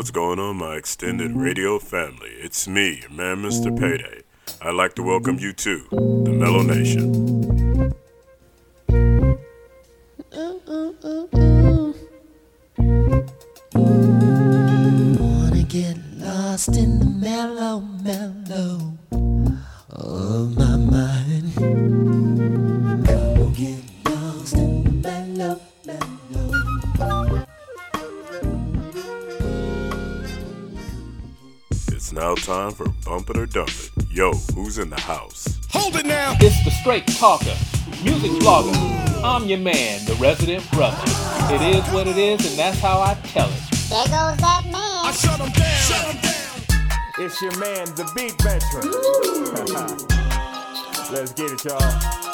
what's going on, my extended mm-hmm. radio family? It's me, your man, Mr. Payday. I'd like to welcome you to the Mellow Nation. Wanna get lost in the mellow, mellow of my mind. Now time for Bump It or Dump It. Yo, who's in the house? Hold it now. It's the straight talker, music blogger. I'm your man, the resident brother. It is what it is, and that's how I tell it. There goes that man. I shut them down. Shut 'em down. It's your man, the beat veteran. Let's get it, y'all.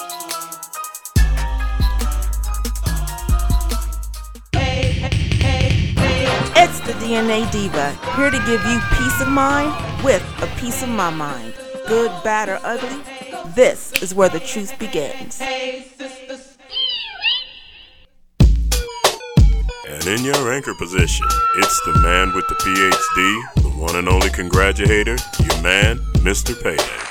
It's the DNA Diva, here to give you peace of mind with a piece of my mind. Good, bad, or ugly, this is where the truth begins. And in your anchor position, it's the man with the PhD, the one and only congratulator, your man, Mr. Payday.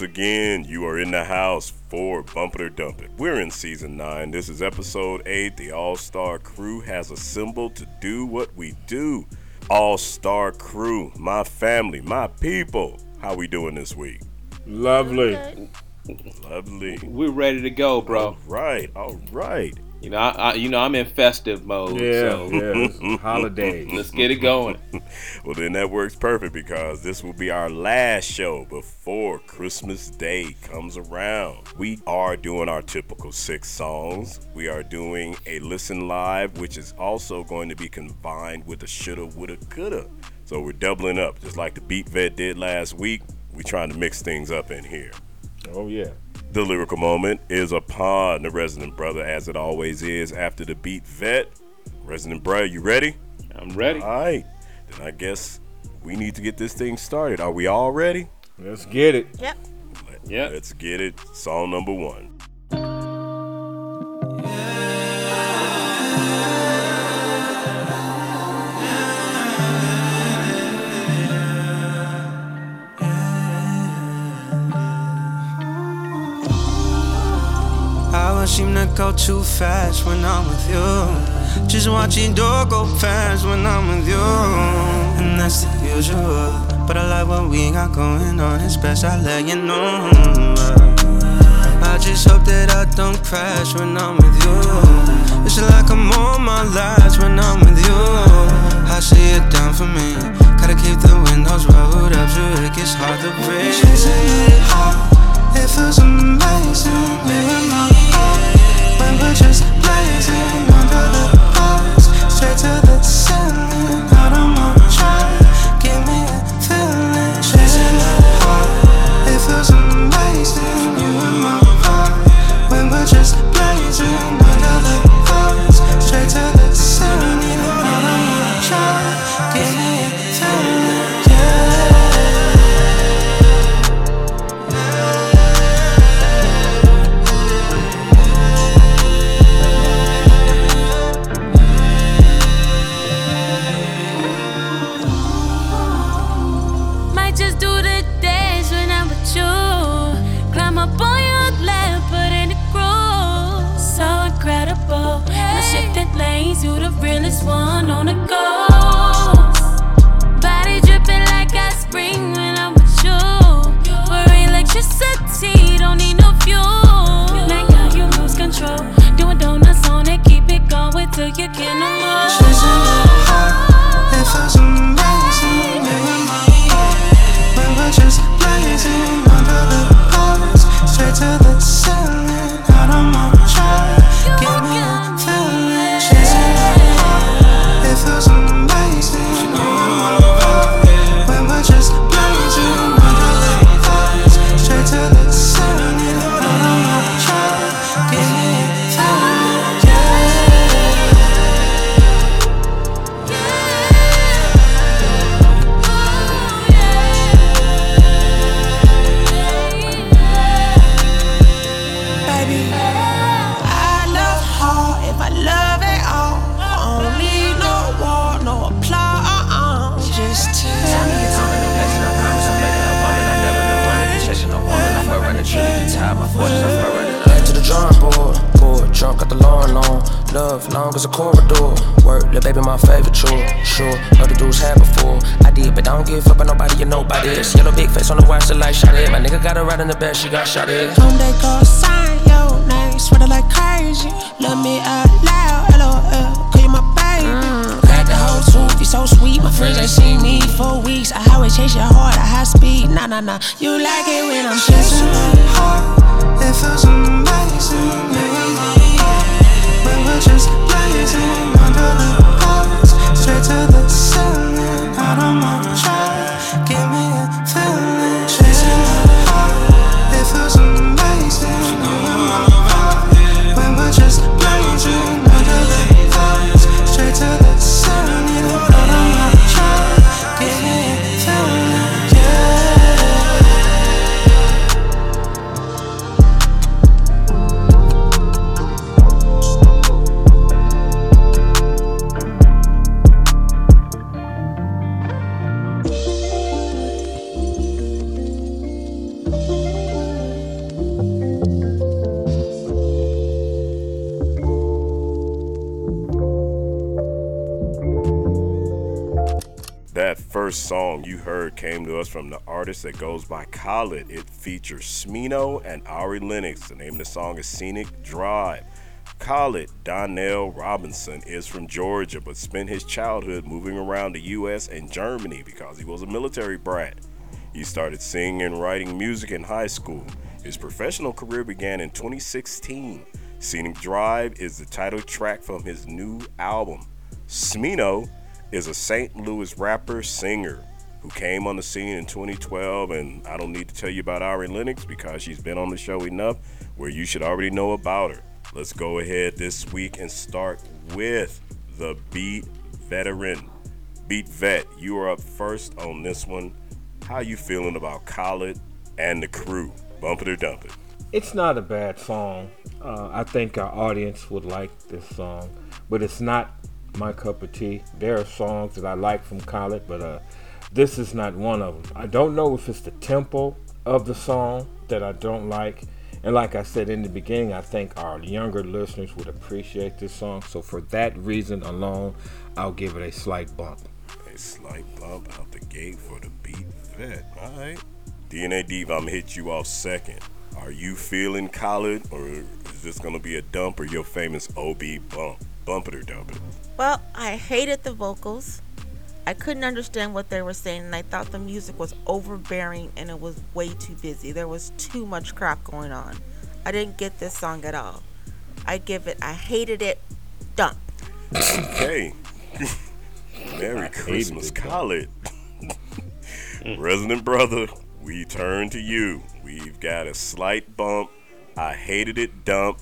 Once again, you are in the house for Bump It or Dump It. We're in season 9. This is episode 8. The All Star Crew has assembled to do what we do. All Star Crew, my family, my people. How we doing this week? Lovely. Lovely. We're ready to go, bro. All right, all right. You know, I, I you know I'm in festive mode, Yeah, so yeah. Holidays. let's get it going. Well, then that works perfect because this will be our last show before Christmas Day comes around. We are doing our typical six songs. We are doing a listen live, which is also going to be combined with a shoulda, woulda, coulda. So we're doubling up, just like the Beat Vet did last week. We're trying to mix things up in here. Oh yeah. The lyrical moment is upon the resident brother, as it always is after the beat vet. Resident brother, you ready? I'm ready. All right. Then I guess we need to get this thing started. Are we all ready? Let's get it. Yep. Let- Yep. Let's get it. Song number one. I go too fast when I'm with you. Just watching door go past when I'm with you. And that's the usual. But I like what we got going on. It's best I let you know. I just hope that I don't crash when I'm with you. It's like I'm on my last when I'm with you. I see it down for me. Gotta keep the windows rolled up so it gets hard to breathe. Oh, it feels amazing, and my Just blazing under the stars Straight to the ceiling, out of my track Give me a feeling, chasing the heart. It feels Back to the drawing board, board, drunk, got the lawn long. Love, long as a corridor. Work, little baby, my favorite chore. Sure, other dudes had before. I did, but I don't give up on nobody, you nobody. This yellow big face on the watch, the light shot it. My nigga got her right in the bed, she got shot it. Home they go sign your name, sweater like crazy. Love me out loud, LOL, call you my baby. Mm. Crack the whole tooth, you so sweet. My friends ain't seen me for weeks. I always chase your heart at high speed. Nah, nah, nah. You like it when I'm chasing it hard. It feels amazing, we're just blazing under the lights, straight to the came to us from the artist that goes by Khalid. It features Smino and Ari Lennox. The name of the song is Scenic Drive. Khalid Donnell Robinson is from Georgia, but spent his childhood moving around the U.S. and Germany because he was a military brat. He started singing and writing music in high school. His professional career began in 2016. Scenic Drive is the title track from his new album. Smino is a St. Louis rapper singer who came on the scene in 2012, and I don't need to tell you about Ari Lennox because she's been on the show enough where you should already know about her. Let's go ahead this week and start with the Beat Veteran. Beat Vet, you are up first on this one. How you feeling about Khalid and the crew? Bump it or dump it. It's not a bad song. Uh, I think our audience would like this song, but it's not my cup of tea. There are songs that I like from Khalid, but uh, this is not one of them. I don't know if it's the tempo of the song that I don't like. And like I said in the beginning, I think our younger listeners would appreciate this song. So for that reason alone, I'll give it a slight bump. A slight bump out the gate for the Beat Vet. All right. DNA Diva, I'm gonna hit you off second. Are you feeling Khalid, or is this gonna be a dump or your famous OB bump? Bump it or dump it? Well, I hated the vocals. I couldn't understand what they were saying, and I thought the music was overbearing and it was way too busy. There was too much crap going on. I didn't get this song at all. I give it, I hated it, dump. Okay. Merry Christmas, it. Khalid. Resident brother, we turn to you. We've got a slight bump. I hated it, dump.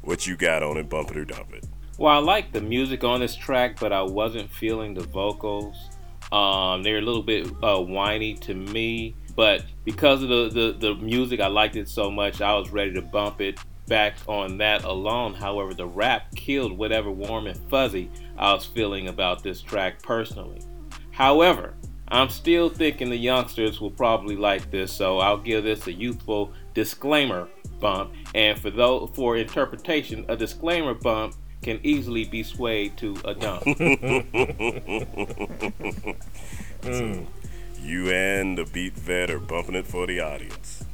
What you got on it, bump it or dump it? Well, I like the music on this track, but I wasn't feeling the vocals. Um, they're a little bit uh, whiny to me, but because of the, the, the music, I liked it so much, I was ready to bump it back on that alone. However, the rap killed whatever warm and fuzzy I was feeling about this track personally. However, I'm still thinking the youngsters will probably like this, so I'll give this a youthful disclaimer bump. And for those for interpretation, a disclaimer bump can easily be swayed to a dump. You and the Beat Vet are bumping it for the audience,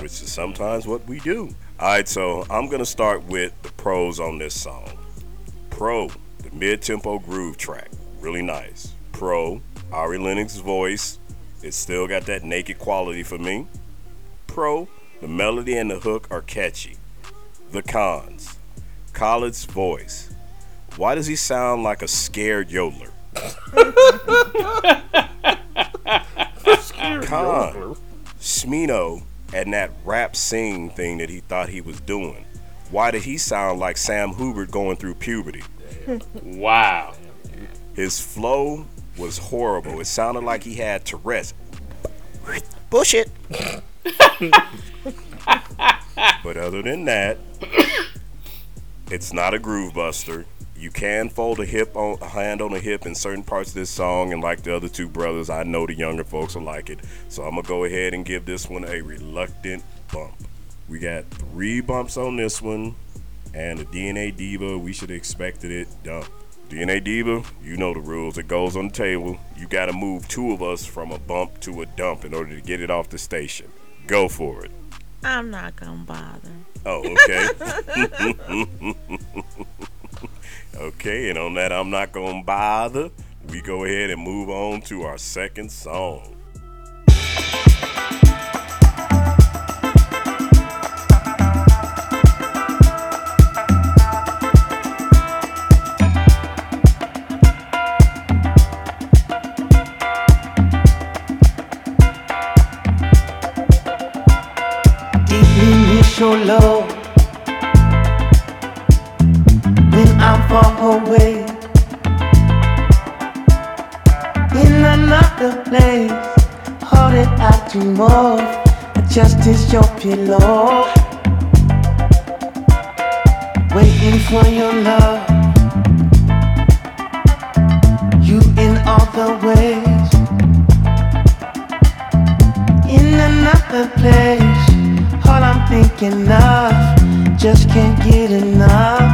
which is sometimes what we do. All right, so I'm gonna start with the pros on this song. Pro, the mid-tempo groove track, really nice. Pro, Ari Lennox's voice, it still got that naked quality for me. Pro, the melody and the hook are catchy. The cons, Khalid's voice. Why does he sound like a scared yodeler? Con, Smino and that rap sing thing that he thought he was doing. Why did he sound like Sam Hubert going through puberty? wow. His flow was horrible. It sounded like he had Tourette's. Bullshit. but other than that, it's not a groove buster. You can fold a hip on a hand on a hip in certain parts of this song, and like the other two brothers, I know the younger folks will like it. So I'm gonna go ahead and give this one a reluctant bump. We got three bumps on this one, and the DNA Diva, we should have expected it dump. DNA Diva, you know the rules. It goes on the table. You gotta move two of us from a bump to a dump in order to get it off the station. Go for it. I'm not gonna bother. Oh, okay. okay, and on that, I'm not gonna bother. We go ahead and move on to our second song. Initial love just as your pillow. Waiting for your love, you in all the ways in another place. All I'm thinking of, just can't get enough.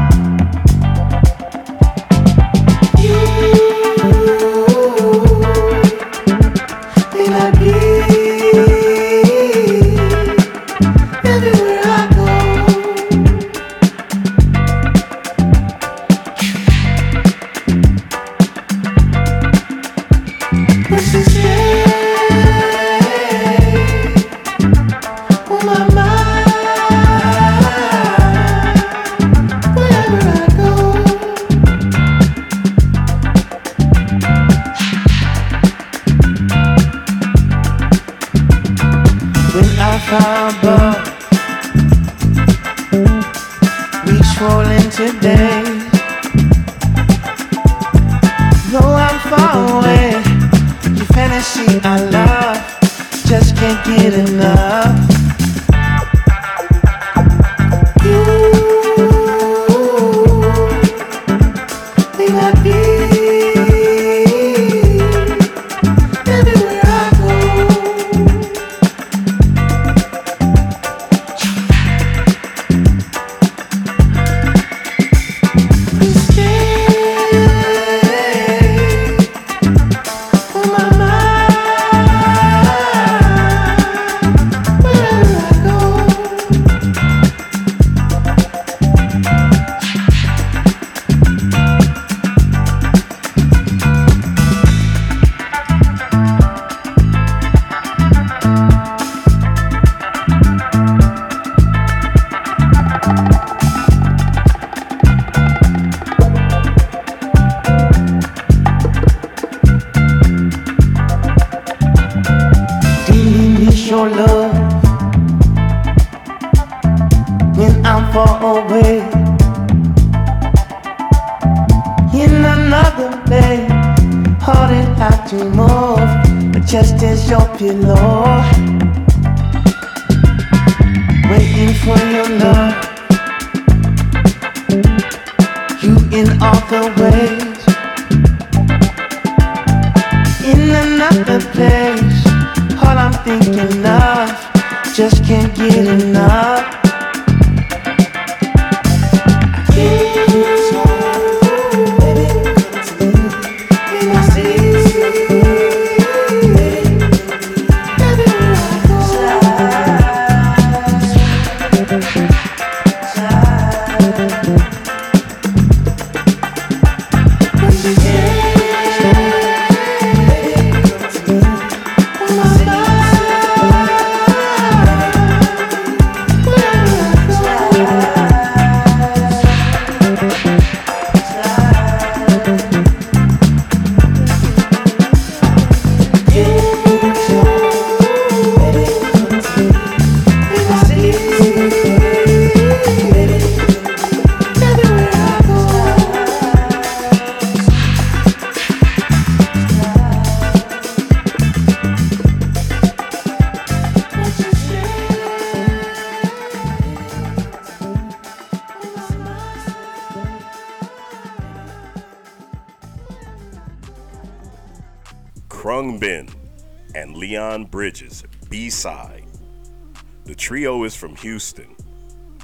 Trio is from Houston.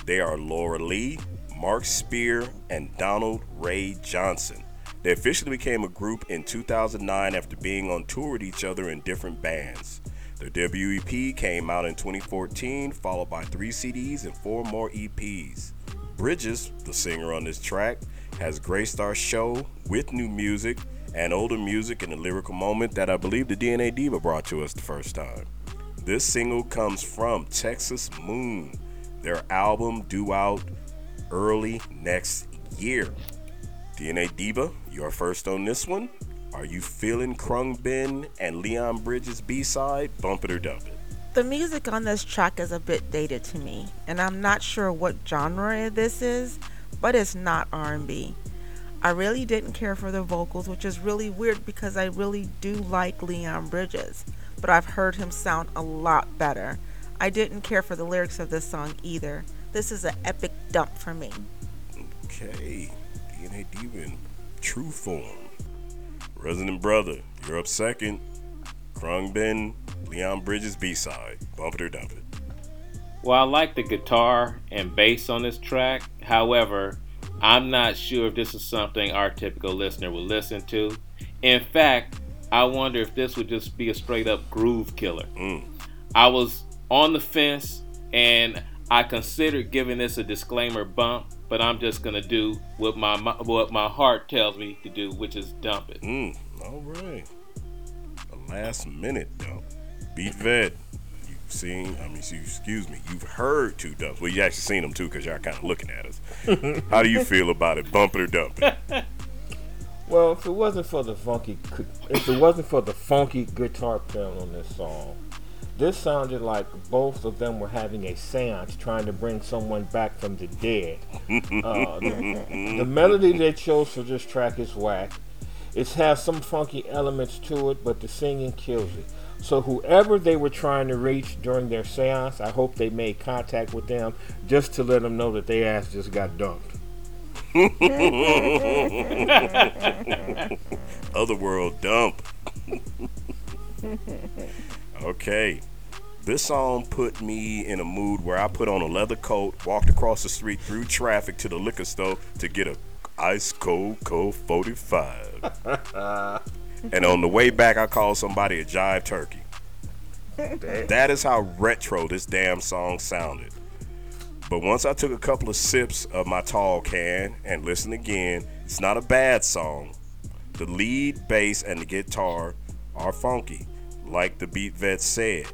They are Laura Lee, Mark Speer, and Donald Ray Johnson. They officially became a group in 2009 after being on tour with each other in different bands. Their debut EP came out in 2014, followed by three CDs and four more EPs. Bridges, the singer on this track, has graced our show with new music and older music in the lyrical moment that I believe the DNA Diva brought to us the first time. This single comes from Texas Moon, their album due out early next year. DNA Diva, you're first on this one. Are you feeling Khruangbin and Leon Bridges B side? Bump it or dump it. The music on this track is a bit dated to me, and I'm not sure what genre this is, but it's not R&B. I really didn't care for the vocals, which is really weird because I really do like Leon Bridges, but I've heard him sound a lot better. I didn't care for the lyrics of this song either. This is an epic dump for me. Okay, DNA Demon, true form. Resident Brother, you're up second. Khruangbin, Leon Bridges B side. Bump it or dump it. Well, I like the guitar and bass on this track. However, I'm not sure if this is something our typical listener will listen to. In fact, I wonder if this would just be a straight up groove killer. Mm. I was on the fence and I considered giving this a disclaimer bump, but I'm just gonna do what my, my what my heart tells me to do, which is dump it. Mm, all right. A last minute dump. Beat Vet. You've seen, I mean, excuse me, you've heard two dumps. Well, you actually seen them too because y'all kind of looking at us. How do you feel about it? Bump it or dump it? Well, if it wasn't for the funky, if it wasn't for the funky guitar playing on this song, this sounded like both of them were having a séance trying to bring someone back from the dead. Uh, the, the melody they chose for this track is whack. It has some funky elements to it, but the singing kills it. So whoever they were trying to reach during their séance, I hope they made contact with them just to let them know that their ass just got dumped. Otherworld dump. okay. This song put me in a mood where I put on a leather coat, walked across the street through traffic to the liquor store to get a ice cold Colt 45. and on the way back, I called somebody a jive turkey. That is how retro this damn song sounded. But once I took a couple of sips of my tall can and listened again, it's not a bad song. The lead, bass, and the guitar are funky, like the beat vet said.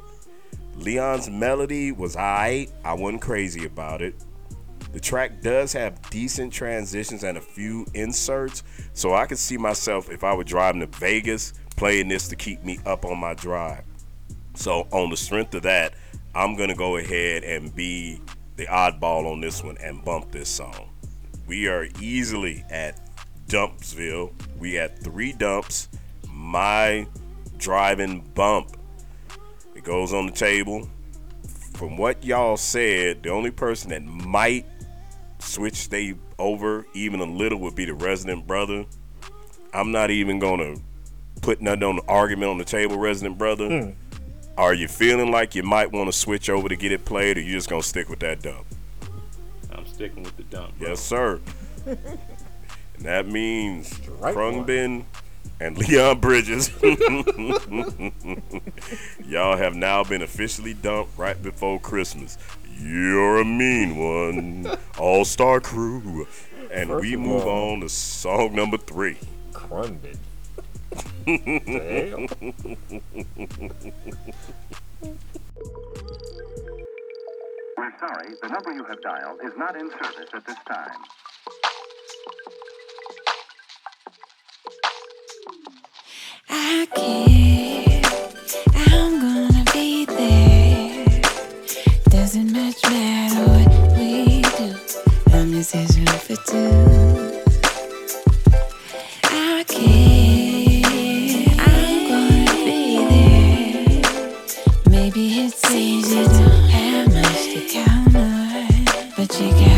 Leon's melody was aight, I wasn't crazy about it. The track does have decent transitions and a few inserts, so I could see myself if I were driving to Vegas playing this to keep me up on my drive. So, on the strength of that, I'm gonna go ahead and be the oddball on this one and bump this song. We are easily at Dumpsville. We had three dumps. My driving bump. It goes on the table. From what y'all said, the only person that might switch they over even a little would be the resident brother. I'm not even gonna put nothing on the argument on the table, resident brother. Hmm. Are you feeling like you might want to switch over to get it played, or you just gonna stick with that dump? I'm sticking with the dump. bro. Yes, sir. and that means right Khruangbin and Leon Bridges. Y'all have now been officially dumped right before Christmas. You're a mean one, All Star Crew. And First we move all- on to song number three. Crunbit. The We're sorry, the number you have dialed is not in service at this time. I care. I'm gonna be there. Doesn't much matter what we do. It's room for two. I care. On, but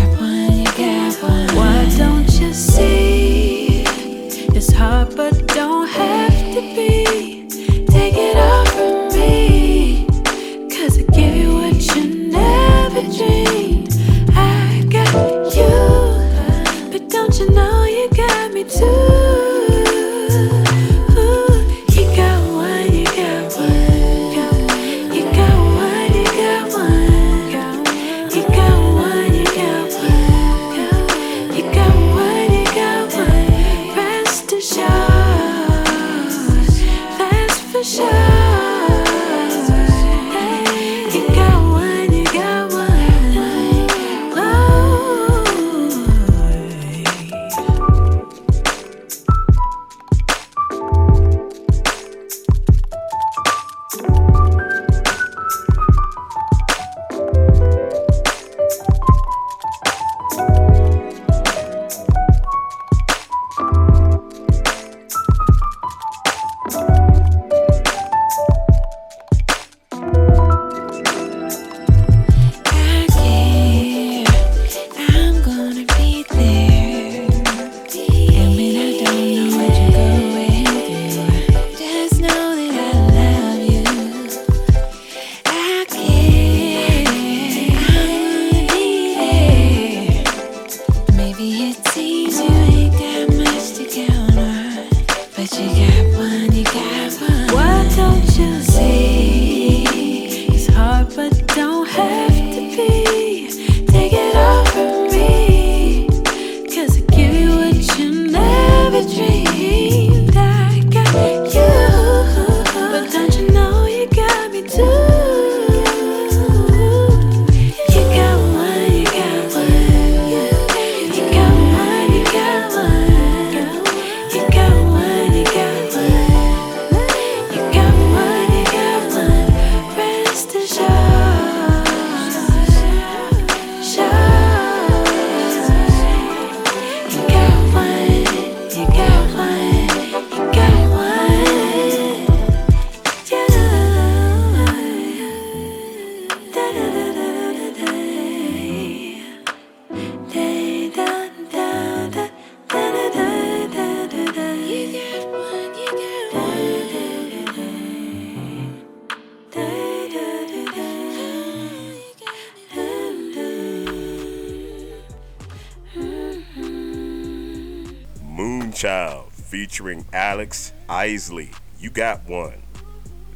Alex Isley. You got one.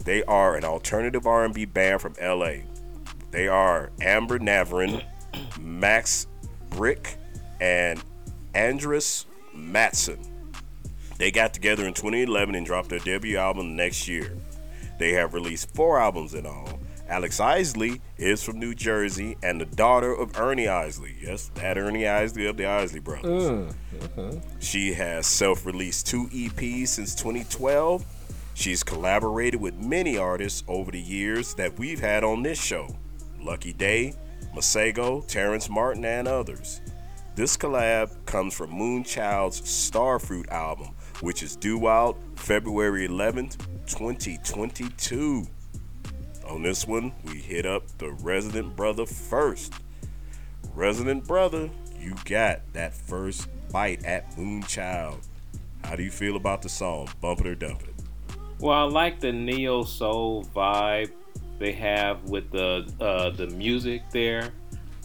They are an alternative R&B band from LA. They are Amber Navran, Max Bryk, and Andris Mattson. They got together in 2011 and dropped their debut album the next year. They have released four albums in all. Alex Isley is from New Jersey and the daughter of Ernie Isley. Yes, that Ernie Isley of the Isley brothers. Mm. She has self released two EPs since 2012. She's collaborated with many artists over the years that we've had on this show Lucky Daye, Masego, Terrace Martin, and others. This collab comes from Moonchild's Starfruit album, which is due out February 11th, 2022. On this one, we hit up the Resident Brother first. Resident Brother, you got that first bite at Moonchild. How do you feel about the song? Bump it or dump it? Well, I like the neo soul vibe they have with the uh, the music there.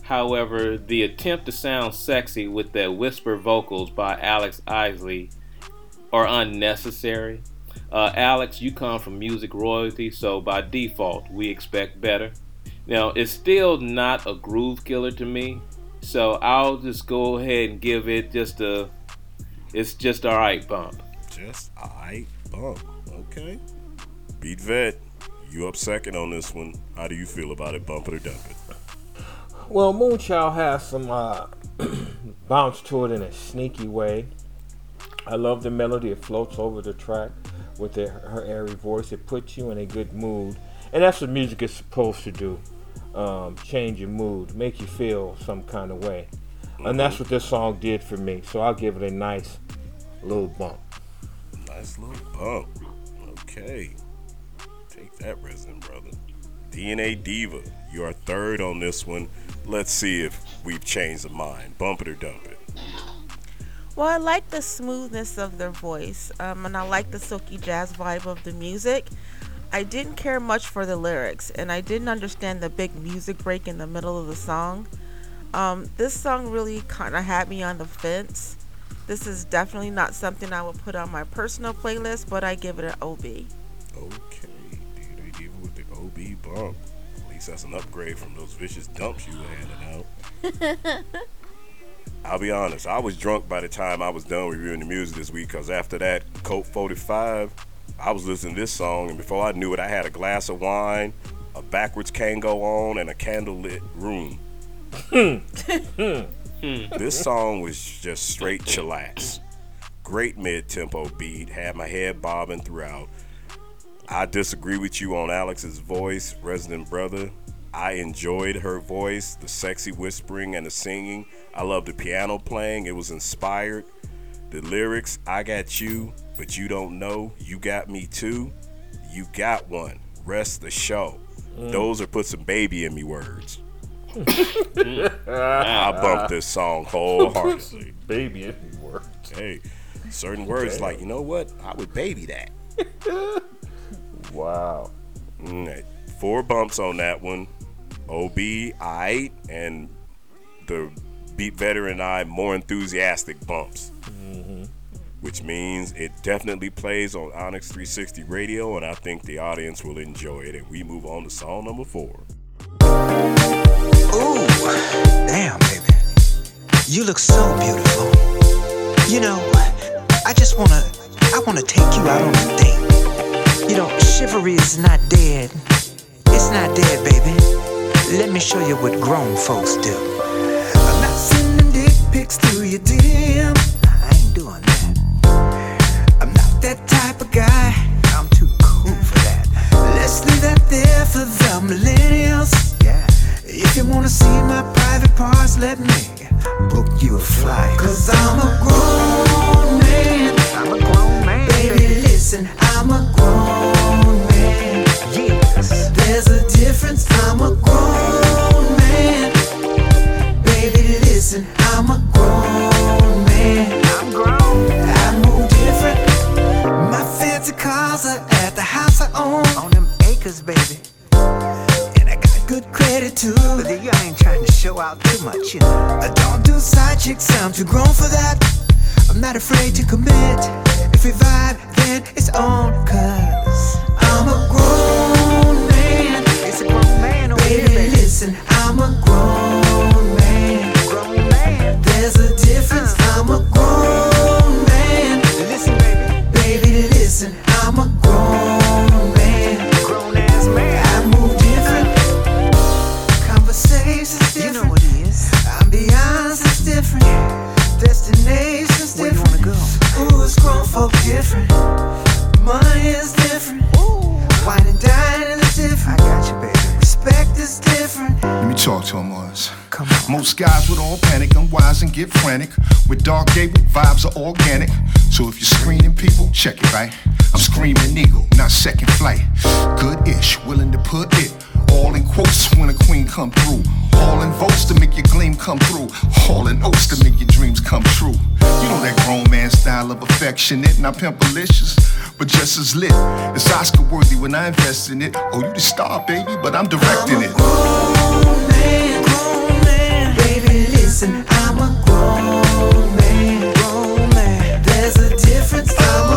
However, the attempt to sound sexy with the whisper vocals by Alex Isley are unnecessary. Uh, Alex, you come from music royalty, so by default, we expect better. Now, it's still not a groove killer to me, so I'll just go ahead and give it just a, it's just alright bump. Just alright bump. Okay. Beat Vet, you up second on this one. How do you feel about it? Bump it or dump it? Well, Moonchild has some uh, bounce to it in a sneaky way. I love the melody. It floats over the track with the, her airy voice. It puts you in a good mood. And that's what music is supposed to do. Um, change your mood, make you feel some kind of way. And that's what this song did for me. So I'll give it a nice little bump. Nice little bump. Okay. Take that, Resident Brother. DNA Diva, you are third on this one. Let's see if we've changed the mind. Bump it or dump it. Well, I like the smoothness of their voice, um, and I like the silky jazz vibe of the music. I didn't care much for the lyrics, and I didn't understand the big music break in the middle of the song. Um, this song really kind of had me on the fence. This is definitely not something I would put on my personal playlist, but I give it an OB. Okay. DNA Diva with the OB bump. At least that's an upgrade from those vicious dumps you were handing out. I'll be honest, I was drunk by the time I was done reviewing the music this week because after that Colt 45, I was listening to this song, and before I knew it, I had a glass of wine, a backwards Kango on, and a candlelit room. Hmm. this song was just straight chillax. Great mid tempo beat, had my head bobbing throughout. I disagree with you on Alex's voice, Resident Brother. I enjoyed her voice, the sexy whispering and the singing. I love the piano playing, it was inspired. The lyrics, I got you, but you don't know, you got me too. You got one. Rest the show. Mm. Those are put some baby in me words. I bumped this song wholeheartedly. baby in me words. Hey, certain words like, you know what? I would baby that. wow. Mm, four bumps on that one. OB, I, and the beat veteran I more enthusiastic bumps. Mm-hmm. Which means it definitely plays on Onyx 360 radio, and I think the audience will enjoy it. And we move on to song number four. Ooh, damn, baby. You look so beautiful. You know, I just wanna, I wanna take you out on a date. You know, chivalry is not dead. It's not dead, baby. Let me show you what grown folks do. I'm not sending dick pics to your DM. I ain't doing that. I'm not that type of guy. I'm too cool for that. Let's leave that there for the millennials. Yeah. If you wanna see my private parts, let me book you a flight. Cause I'm a grown man. I'm a grown man. Baby, listen, I'm a grown man. Yes. There's a difference, I'm a grown man. Baby, listen, I'm a grown man. I'm grown. I move different. My fancy cars are at the house I own. On them acres, baby. And I got good credit too. But you ain't trying to show out too much, you know. I don't do side chicks, I'm too grown for that. I'm not afraid to commit. If we vibe, then it's on. Cause I'm a listen, I'm a grown man. There's a difference. I'm a grown and get frantic. With Clark Gable, vibes are organic. So if you're screening people, check it right. I'm screaming eagle, not second flight. Good-ish, willing to put it all in quotes when a queen come through. All in votes to make your gleam come through. All in oats to make your dreams come true. You know that grown man style of affectionate, not pimpalicious, but just as lit. It's Oscar worthy when I invest in it. Oh, you the star, baby, but I'm directing it. Listen, I'm a grown man. Grown man. There's a difference. I'm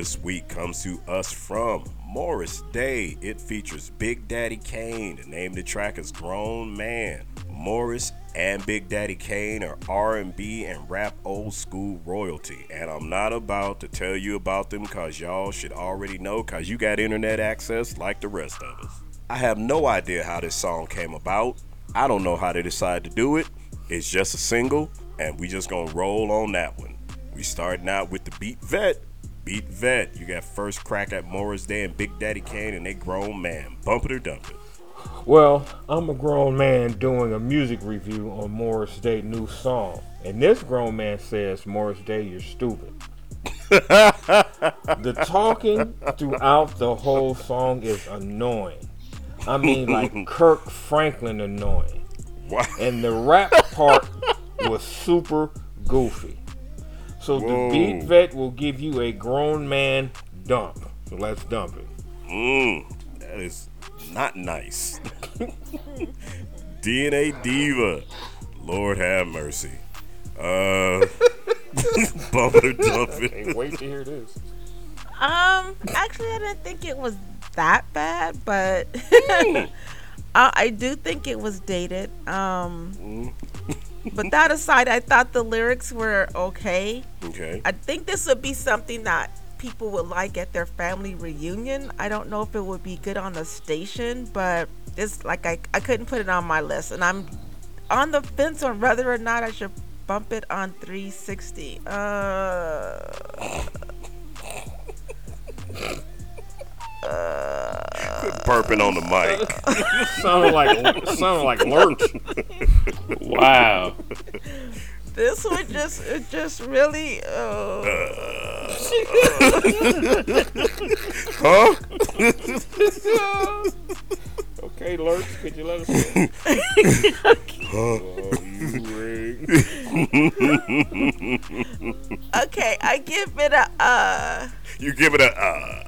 this week comes to us from Morris Day. It features Big Daddy Kane. The name of the track is Grown Man. Morris and Big Daddy Kane are R&B and rap old school royalty. And I'm not about to tell you about them cause y'all should already know cause you got internet access like the rest of us. I have no idea how this song came about. I don't know how they decided to do it. It's just a single and we just gonna roll on that one. We starting out with the Beat Vet. Beat Vet, you got first crack at Morris Day and Big Daddy Kane and they grown man. Bump it or dump it. Well, I'm a grown man doing a music review on Morris Day new song. And this grown man says, Morris Day, you're stupid. the talking throughout the whole song is annoying. I mean, like Kirk Franklin annoying. And the rap part was super goofy. So Whoa. the beat vet will give you a grown man dump. So let's dump it. Mmm, that is not nice. DNA Diva. Lord have mercy. Uh, bump it dump it. Can't wait to hear this. Um, actually, I didn't think it was that bad, but I, I do think it was dated. Um, but that aside, I thought the lyrics were okay. Okay. I think this would be something that people would like at their family reunion. I don't know if it would be good on the station, but it's like I, I couldn't put it on my list. And I'm on the fence on whether or not I should bump it on 360. Uh, Quit burping on the mic. sounded like sounded like lurch. Wow. this one just it just really uh, Huh? okay, lurch, could you let us know? okay i give it a uh You give it a uh.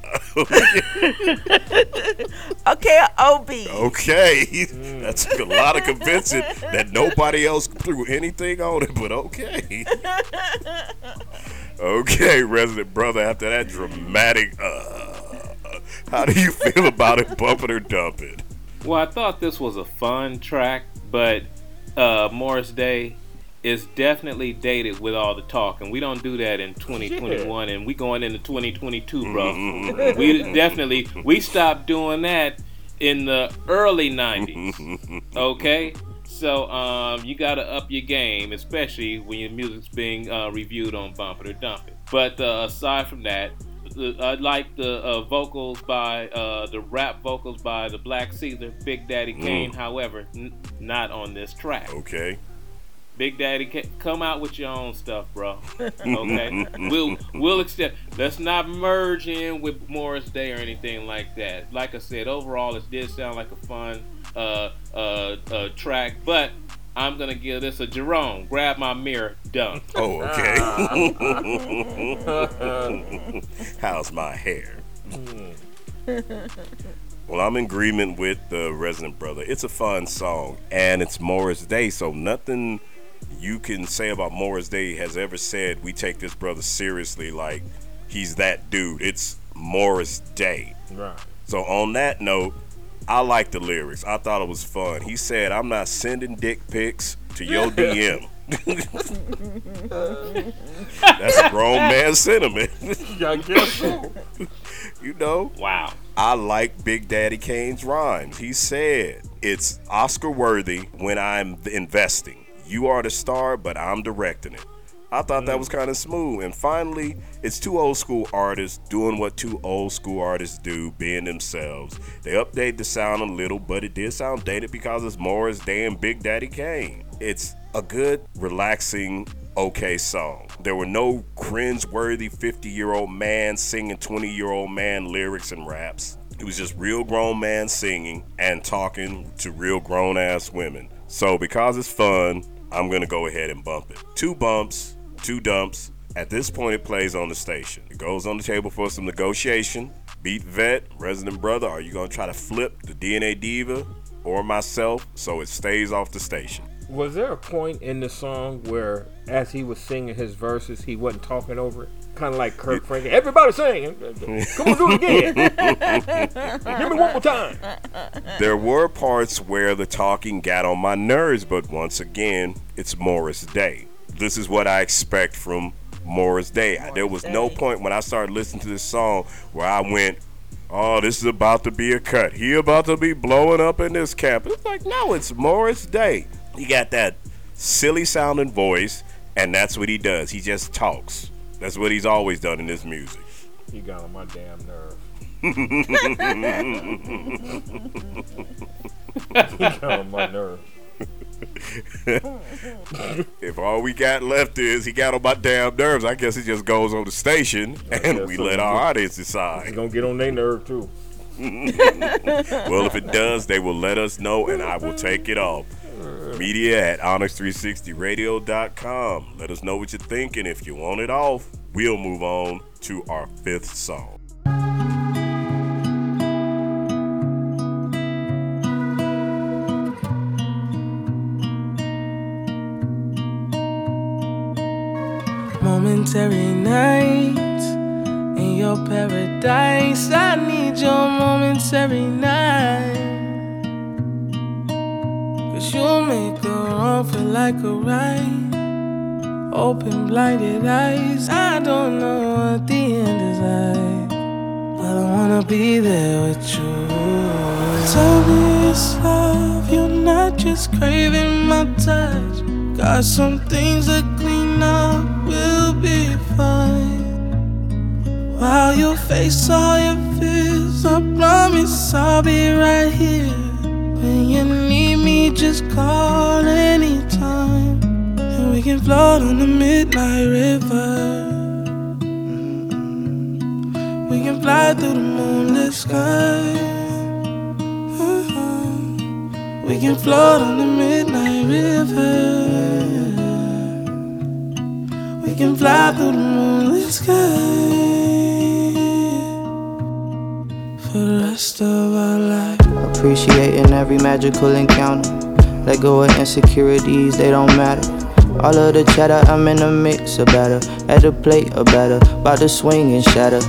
okay a ob okay. That took a lot of convincing that nobody else threw anything on it, but okay. Okay, resident brother, after that dramatic uh, how do you feel about it? bumping or dump it? Well, I thought this was a fun track, but uh, Morris Day, is definitely dated with all the talk, and we don't do that in 2021, and we going into 2022, bro. Mm-hmm. we definitely we stopped doing that in the early 90s. Okay, so um, you got to up your game, especially when your music's being uh, reviewed on Bump It or Dump It. But uh, aside from that, the, I like the uh, vocals by uh, the rap vocals by the Black Caesar, Big Daddy Kane. Mm. However, n- not on this track. Okay. Big Daddy, come out with your own stuff, bro. Okay, we'll we'll accept. Let's not merge in with Morris Day or anything like that. Like I said, overall, it did sound like a fun uh, uh, uh, track, but I'm gonna give this a Jerome. Grab my mirror, done. Oh, okay. How's my hair? Hmm. Well, I'm in agreement with the resident brother. It's a fun song, and it's Morris Day, so nothing you can say about Morris Day has ever said we take this brother seriously like he's that dude. It's Morris Day. Right. So on that note, I like the lyrics. I thought it was fun. He said, "I'm not sending dick pics to your DM." That's a grown man sentiment. I guess so. you know? Wow. I like Big Daddy Kane's rhymes. He said, It's Oscar worthy when I'm investing. You are the star, but I'm directing it. I thought that was mm-hmm. kind of smooth. And finally, it's two old school artists doing what two old school artists do, being themselves. They update the sound a little, but it did sound dated because it's Morris Day and Big Daddy Kane. It's a good, relaxing, okay song. There were no cringe-worthy 50-year-old man singing 20-year-old man lyrics and raps. It was just real grown man singing and talking to real grown ass women. So because it's fun, I'm gonna go ahead and bump it. Two bumps, two dumps. At this point, it plays on the station. It goes on the table for some negotiation. Beat Vet, Resident Brother, are you gonna try to flip the DNA Diva or myself so it stays off the station? Was there a point in the song where, as he was singing his verses, he wasn't talking over it? Kind of like Kirk Franklin. Everybody sing. Come on, do it again. Give me one more time. There were parts where the talking got on my nerves, but once again, it's Morris Day. This is what I expect from Morris Day. there was no point when I started listening to this song where I went, Oh, this is about to be a cut. He about to be blowing up in this camp. It's like, no, it's Morris Day. He got that silly sounding voice, and that's what he does. He just talks. That's what he's always done in his music. He got on my damn nerve. he got on my nerve. if all we got left is he got on my damn nerves, I guess it just goes on the station and we so. let our audience decide. He's gonna get on their nerve too. well, if it does, they will let us know and I will take it off. Media at onyx360radio.com. Let us know what you're thinking. If you want it off, we'll move on to our fifth song. Momentary nights in your paradise. I need your momentary night. Cause you make a wrong feel like a right. Open blinded eyes. I don't know what the end is like. But I wanna be there with you. Tell me it's love. You're not just craving my touch. Got some things to clean up. While you face all your fears, I promise I'll be right here. When you need me, just call anytime. And we can float on the midnight river. We can fly through the moonlit sky. Uh-huh. We can float on the midnight river. Can fly through the moonlit sky for the rest of our life. Appreciating every magical encounter. Let go of insecurities, they don't matter. All of the chatter, I'm in the mix or better. At the plate or better. About to swing and shatter.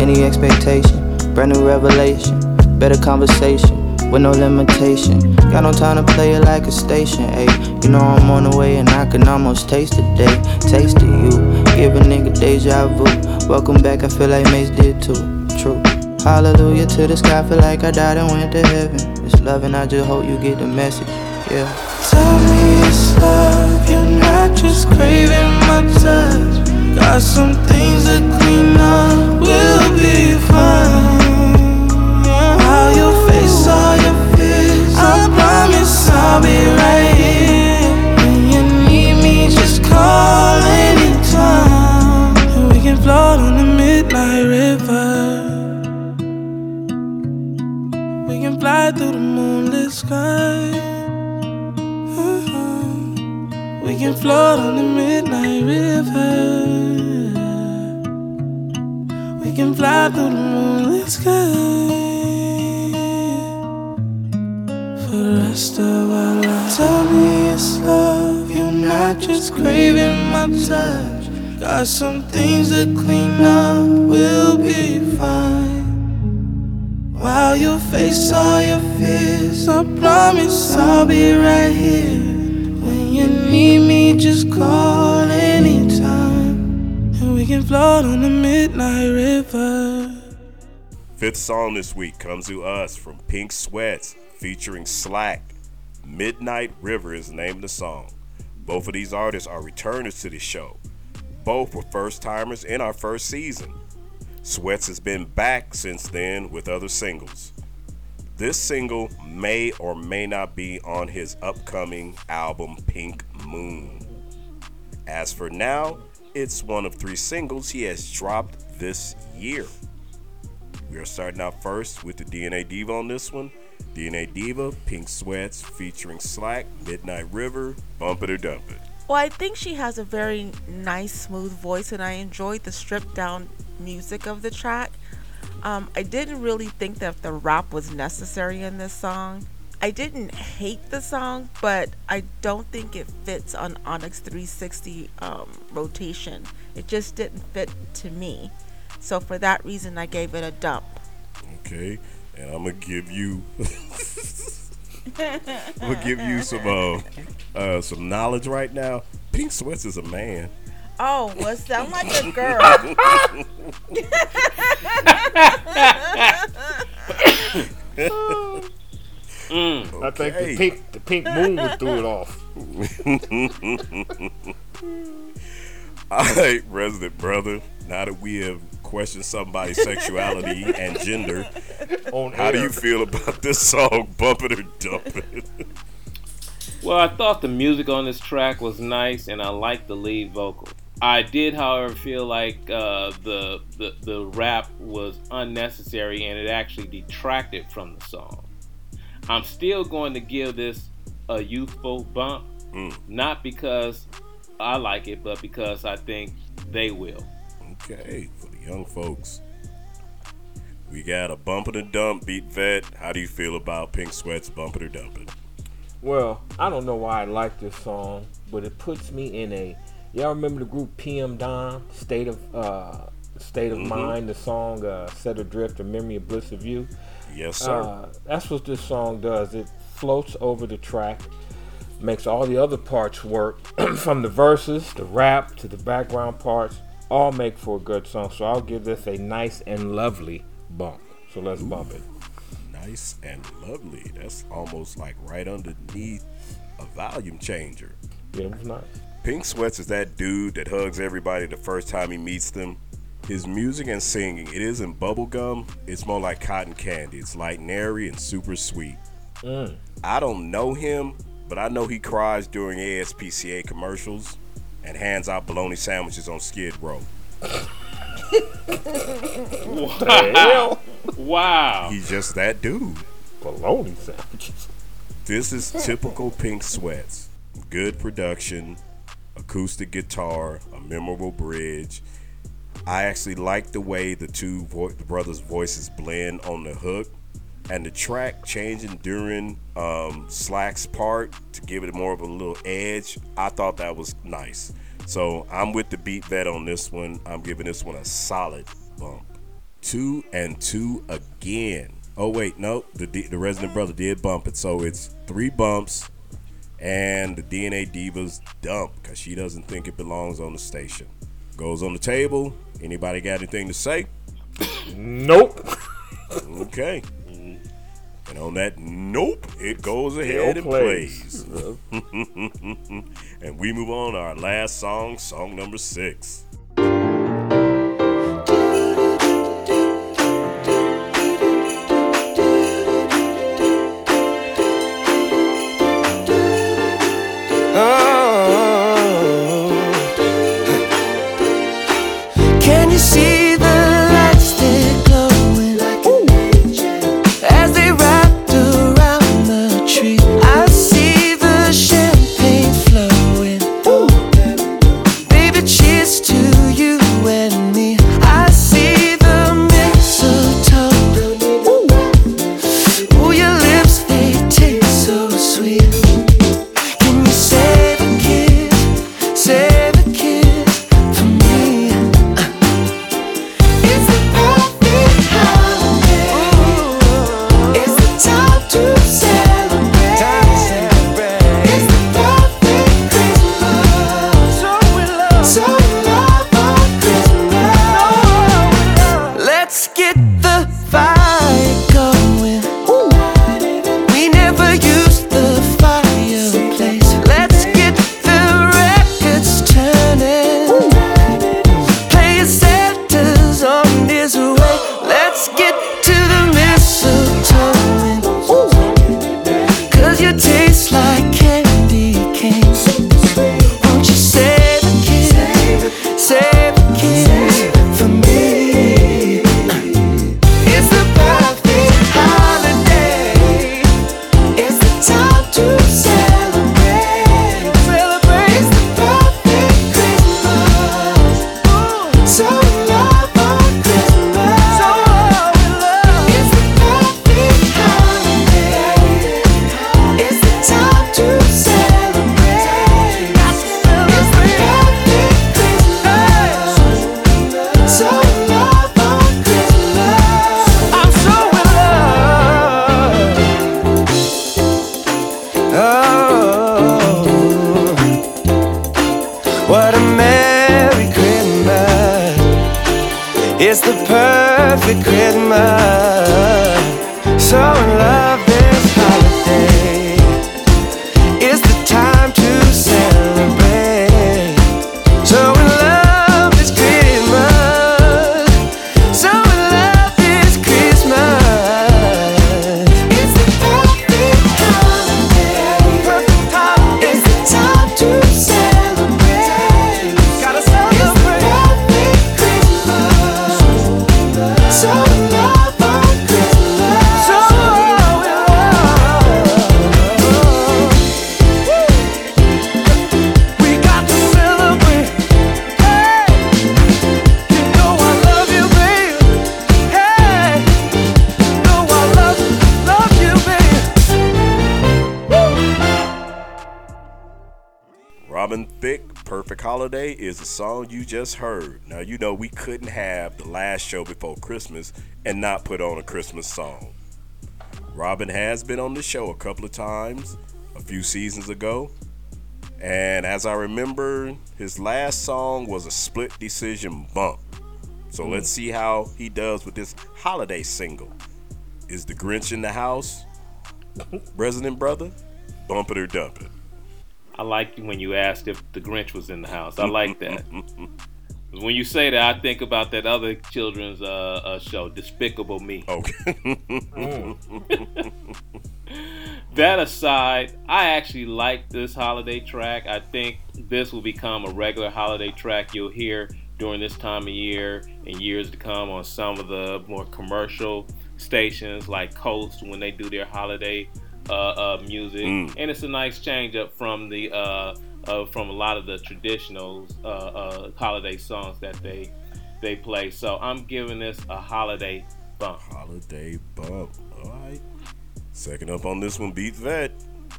Any expectation, brand new revelation. Better conversation. With no limitation. Got no time to play it like a station, ayy. You know I'm on the way and I can almost taste the day. Taste of you, give a nigga deja vu. Welcome back, I feel like Mase did too. True. Hallelujah to the sky, feel like I died and went to heaven. It's love and I just hope you get the message, yeah. Tell me it's love, you're not just craving my touch. Got some things to clean up, we'll be fine. I'll be right here. When you need me, just call anytime. We can float on the midnight river. We can fly through the moonlit sky. Uh-huh. We can float on the midnight craving. Got some things to clean up. We'll be fine. While you face all your fears, I promise I'll be right here. When you need me, just call anytime. And we can float on the midnight river. Fifth song this week comes to us from Pink Sweats featuring Slack. Midnight River is the the song. Both of these artists are returners to the show. Both were first timers in our first season. Sweats has been back since then with other singles. This single may or may not be on his upcoming album Pink Moon. As for now, it's one of three singles he has dropped this year. We are starting out first with the DNA Diva on this one. DNA Diva, Pink Sweats featuring Slack, Midnight River, Bump It or Dump It. Well, I think she has a very nice, smooth voice, and I enjoyed the stripped down music of the track. Um, I didn't really think that the rap was necessary in this song. I didn't hate the song, but I don't think it fits on Onyx 360 um, rotation. It just didn't fit to me. So for that reason, I gave it a dump. Okay, and I'm gonna give you, I'm gonna give you some uh, uh, some knowledge right now. Pink Sweats is a man. Oh, well, it sound like a girl. I think the pink, the pink moon would threw it off. All right, resident brother. Now that we have questioned somebody's sexuality and gender, On how do you feel about this song, "Bump It or Dump It"? Well, I thought the music on this track was nice, and I liked the lead vocal. I did, however, feel like uh, the, the the rap was unnecessary, and it actually detracted from the song. I'm still going to give this a youthful bump, not because I like it, but because I think they will. Okay, for the young folks. We got a bump and a dump beat vet. How do you feel about Pink Sweats bump it or dump it? Well, I don't know why I like this song, but it puts me in a. Y'all remember the group PM Dawn State of uh, State of Mhm. Mind, the song uh, "Set Adrift," "A Memory of Bliss of You." Yes, sir. Uh, that's what this song does. It floats over the track, makes all the other parts work, from the verses, the rap to the background parts, all make for a good song. So I'll give this a nice and lovely bump. So let's bump it. Nice and lovely. That's almost like right underneath a volume changer. Yeah, it was nice. Pink Sweats is that dude that hugs everybody the first time he meets them. His music and singing, it isn't bubblegum, it's more like cotton candy. It's light and airy and super sweet. Mm. I don't know him, but I know he cries during ASPCA commercials and hands out bologna sandwiches on Skid Row. Wow. Wow. He's just that dude. Bologna sandwiches. This is typical Pink Sweats. Good production, acoustic guitar, a memorable bridge. I actually like the way the two vo- the brothers' voices blend on the hook, and the track changing during um, Slack's part to give it more of a little edge. I thought that was nice. So I'm with the beat vet on this one. I'm giving this one a solid bump. Two and two again. Oh wait, no, the the resident brother did bump it, so it's three bumps, and the DNA divas dump because she doesn't think it belongs on the station. Goes on the table. Anybody got anything to say? Nope. okay. And on that nope, it goes ahead and plays. and we move on to our last song, song number six. Robin Thicke, Perfect Holiday is the song you just heard. Now, you know, we couldn't have the last show before Christmas and not put on a Christmas song. Robin has been on the show a couple of times, a few seasons ago. And as I remember, his last song was a split decision bump. So hmm. let's see how he does with this holiday single. Is the Grinch in the house? Resident brother? Bump it or dump it. I like when you asked if the Grinch was in the house. I like that. when you say that, I think about that other children's uh, uh, show, Despicable Me. Okay. that aside, I actually like this holiday track. I think this will become a regular holiday track you'll hear during this time of year and years to come on some of the more commercial stations like Coast when they do their holiday uh, uh, music. Mm. And it's a nice change up from the uh, uh, from a lot of the traditional uh, uh, holiday songs that they they play. So I'm giving this a holiday bump. Holiday bump. All right. Second up on this one, Beat Vet.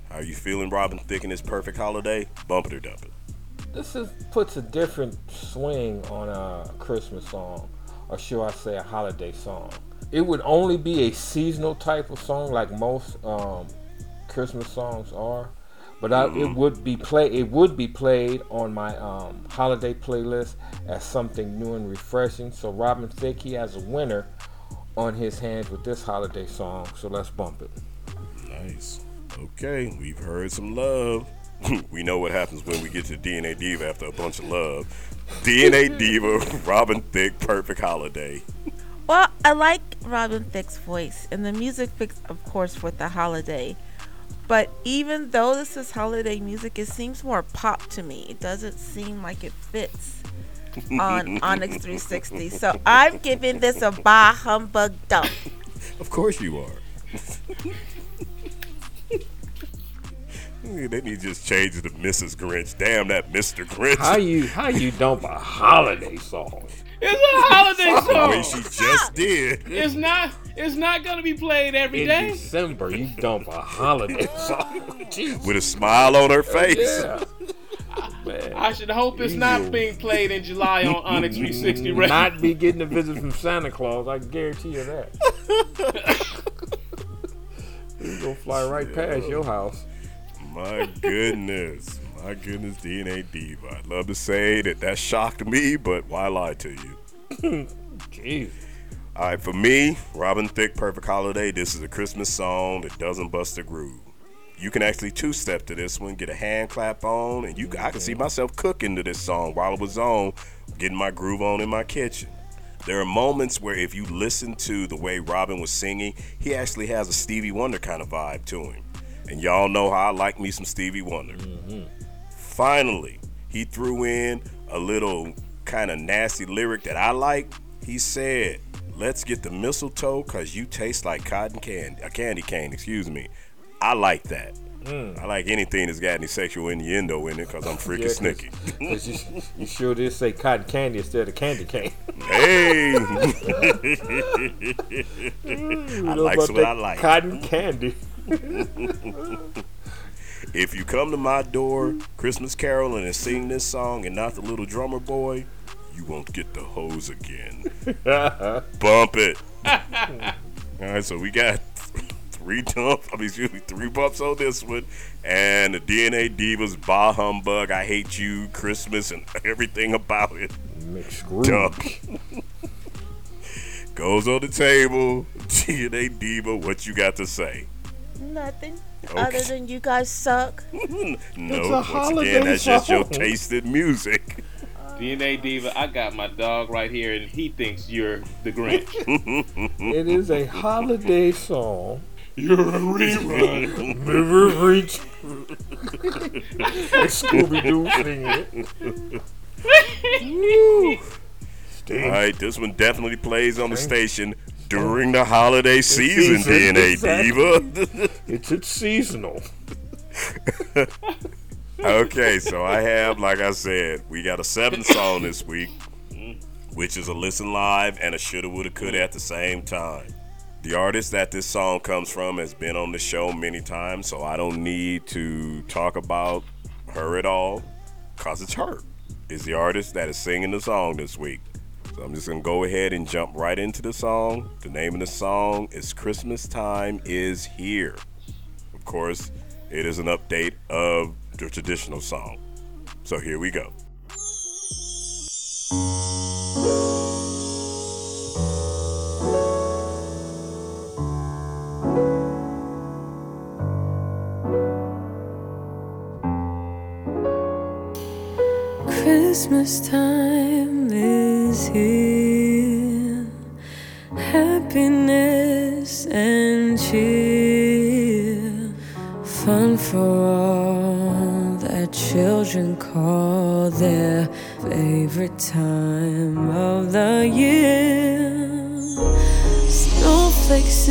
How are you feeling, Robin Thicke, in this perfect holiday? Bump it or dump it? This is puts a different swing on a Christmas song, or should I say a holiday song. It would only be a seasonal type of song, like most um, Christmas songs are. But I, it would be play. It would be played on my um, holiday playlist as something new and refreshing. So Robin Thicke, he has a winner on his hands with this holiday song. So let's bump it. Nice. Okay, we've heard some love. we know what happens when we get to DNA Diva after a bunch of love. DNA Diva, Robin Thicke, Perfect Holiday. Well, I like Robin Thicke's voice, and the music fits, of course, with the holiday. But even though this is holiday music, it seems more pop to me. It doesn't seem like it fits on Onyx 360. So I'm giving this a bah humbug dump. Of course you are. they need to just change it to Mrs. Grinch. Damn that Mr. Grinch. How you how you dump a holiday song? It's a holiday The way song. she just did. It's not. It's not gonna be played every In day. December, you dump a holiday song. With a smile on her face. Yeah. Man. I should hope it's not being played in July on Onyx 360 Radio. Not be getting a visit from Santa Claus. I guarantee you that. He's gonna fly right past your house. My goodness. My goodness, DNA Diva. I'd love to say that that shocked me, but why lie to you? Jeez. All right, for me, Robin Thicke, Perfect Holiday. This is a Christmas song that doesn't bust a groove. You can actually two-step to this one, get a hand clap on, and you I can see myself cooking to this song while it was on, getting my groove on in my kitchen. There are moments where if you listen to the way Robin was singing, he actually has a Stevie Wonder kind of vibe to him. And y'all know how I like me some Stevie Wonder. Mm-hmm. Finally, he threw in a little kind of nasty lyric that I like. He said, "Let's get the mistletoe cuz you taste like cotton candy, a candy cane, excuse me." I like that. Mm. I like anything that's got any sexual innuendo in it cuz I'm freaking Yeah, snicky. 'cause you, you sure did say cotton candy instead of candy cane. Hey! I like what I like. Cotton candy. If you come to my door, Christmas caroling and sing this song and not the little drummer boy, you won't get the hose again. Bump it. All right, so we got three dumps. I mean, excuse me, three bumps on this one, and the DNA Divas, Bah Humbug, I Hate You, Christmas, and everything about it. Mixed groove. Dump. Goes on the table. DNA Diva, what you got to say? Nothing. Okay. Other than you guys suck. No, once again, that's just your tasted music. DNA Diva, I got my dog right here, and he thinks you're the Grinch. It is a holiday song. You're a rerun. River Reach. Scooby Doo singing it. All right, this one definitely plays on the station during the holiday season, DNA Diva. it's it's seasonal. okay, so I have, like I said, we got a seven song this week, which is a listen live and a shoulda, woulda, coulda at the same time. The artist that this song comes from has been on the show many times, so I don't need to talk about her at all, cause it's her. Is the artist that is singing the song this week. So I'm just gonna go ahead and jump right into the song. The name of the song is Christmas Time Is Here. Of course, it is an update of the traditional song. So here we go. Christmas time Happiness and cheer. Fun for all that children call their favorite time of the year. Snowflakes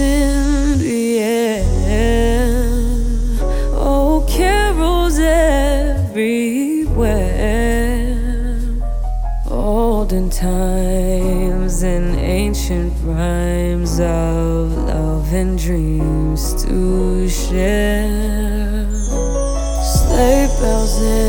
rhymes of love and dreams to share. Sleigh bells in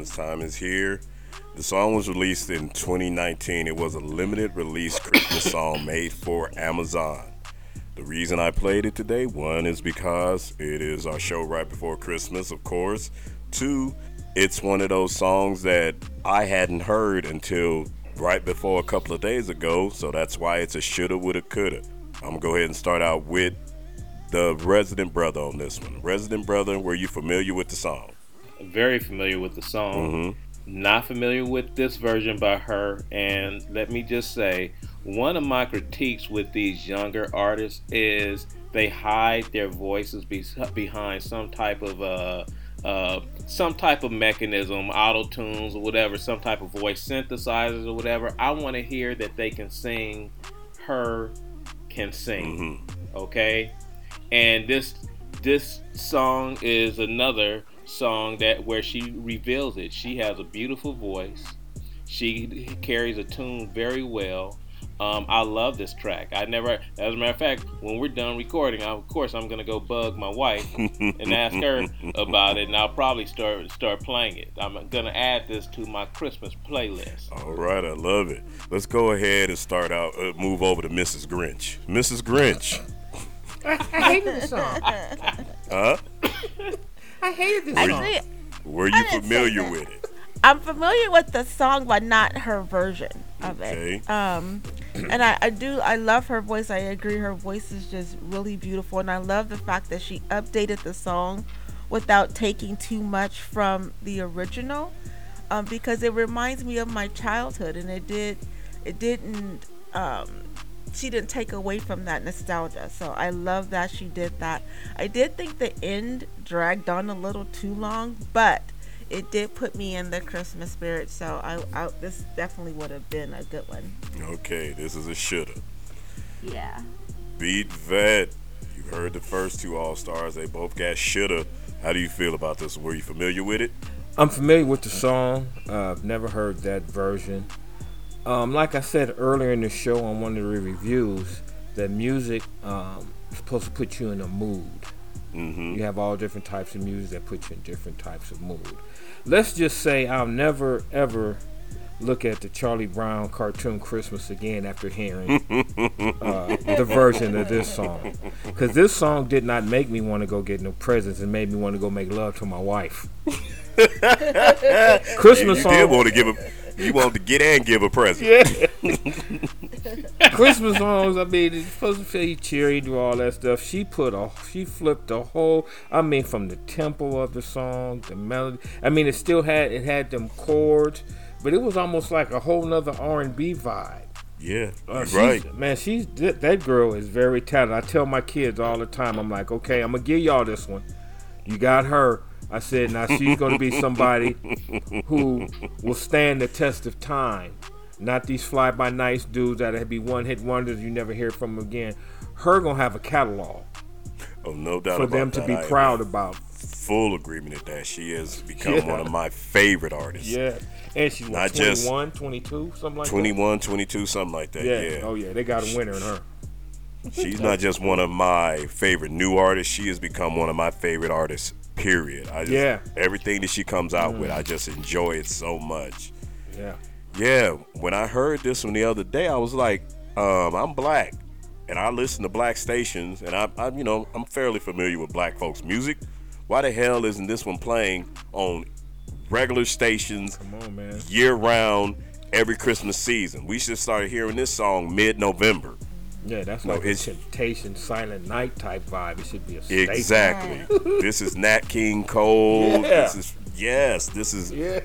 Christmas time is here. The song was released in 2019. It was a limited release Christmas song made for Amazon. The reason I played it today, one is because it is our show right before Christmas, of course. Two, it's one of those songs that I hadn't heard until right before a couple of days ago, so that's why it's a shoulda, woulda, coulda. I'm gonna go ahead and start out with the resident brother on this one. Resident brother, were you familiar with the song? Very familiar with the song. Not familiar with this version by her. And let me just say, one of my critiques with these younger artists is they hide their voices be- behind some type of uh, uh, some type of mechanism, auto tunes or whatever, some type of voice synthesizers or whatever. I want to hear that they can sing. Her can sing. Okay, and this this song is another song that where she reveals it. She has a beautiful voice. She carries a tune very well. Um, I love this track. I never, as a matter of fact, when we're done recording, I, of course I'm gonna go bug my wife and ask her about it, and I'll probably start start playing it. I'm gonna add this to my Christmas playlist. All right, I love it. Let's go ahead and start out. Uh, move over to Mrs. Grinch. Mrs. Grinch. I, I hated the song. Huh? I hated this Actually, song. Were you I didn't say familiar with it? I'm familiar with the song, but not her version of Okay. it. Um, and I, I do, I love her voice. I agree, her voice is just really beautiful, and I love the fact that she updated the song without taking too much from the original, um, because it reminds me of my childhood, and it did, it didn't, um, she didn't take away from that nostalgia. So I love that she did that. I did think the end dragged on a little too long, but it did put me in the Christmas spirit. So I, I this definitely would have been a good one. Okay, this is a shoulda. Yeah. Beat Vet. You heard the first two All Stars. They both got shoulda. How do you feel about this? Were you familiar with it? I'm familiar with the song. Uh, I've never heard that version. Um, like I said earlier in the show on one of the reviews, that music um, is supposed to put you in a mood. Mm-hmm. You have all different types of music that put you in different types of mood. Let's just say I'll never ever look at the Charlie Brown cartoon Christmas again after hearing uh, the version of this song, because this song did not make me want to go get no presents and made me want to go make love to my wife. Christmas you song. did want to give a. You want to get and give a present. Yeah. Christmas songs, I mean, it's supposed to feel you cheery, do all that stuff. She put a, she flipped the whole, I mean, from the tempo of the song, the melody. I mean, it still had, it had them chords, but it was almost like a whole nother R&B vibe. Yeah, Uh, right. Man, she's that that girl is very talented. I tell my kids all the time, I'm like, okay, I'm gonna give y'all this one. You got her. I said, now she's gonna be somebody who will stand the test of time. Not these fly by nights dudes that'll be one hit wonders you never hear from again. Her gonna have a catalog Oh, no doubt for them to that. be I proud about. Full agreement with that she has become Yeah. one of my favorite artists. Yeah. And she's what, Not just 21, 22, something like 21, 22, something like that. that. Yeah. Yeah. Oh yeah, they got a winner in her. She's not just one of my favorite new artists. She has become one of my favorite artists. Period. I just, Yeah. Everything that she comes out with, Mm. I just enjoy it so much. Yeah. Yeah. When I heard this one the other day, I was like, um, I'm black, and I listen to black stations, and I, I, you know, I'm fairly familiar with black folks' music. Why the hell isn't this one playing on regular stations on, year round every Christmas season? We should start hearing this song mid-November. Yeah, that's No, like a it's- Temptation Silent Night type vibe. It should be a staple. Exactly. this is Nat King Cole. Yeah. This is yes. This is Yeah.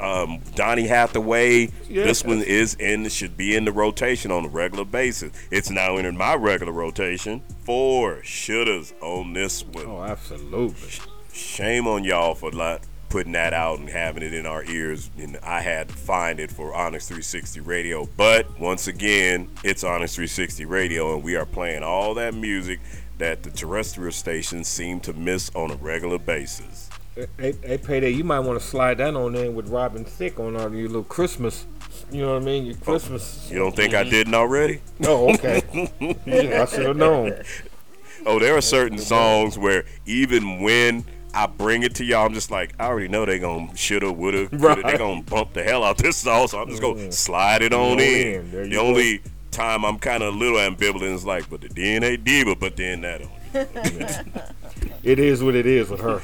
um, Donny Hathaway. Yeah. This one is in should be in the rotation on a regular basis. It's now entered my regular rotation. Four shouldas on this one. Oh, absolutely. Shame on y'all for not putting that out and having it in our ears. And I had to find it for Onyx 360 Radio. But once again, it's Onyx 360 Radio, and we are playing all that music that the terrestrial stations seem to miss on a regular basis. Hey, hey, Payday, you might want to slide that on in with Robin Thicke on all your little Christmas. You know what I mean? Your oh, Christmas. You don't think I mm-hmm. didn't already? Oh, okay. Yeah, I should have known. Oh, there are certain songs where even when I bring it to y'all, I'm just like, I already know they gonna shoulda, woulda, coulda. Right. They gonna bump the hell out this song, so I'm just gonna mm. slide it on in. The go. only time I'm kind of a little ambivalent is like, but the DNA diva, but then that on. It is what it is with her.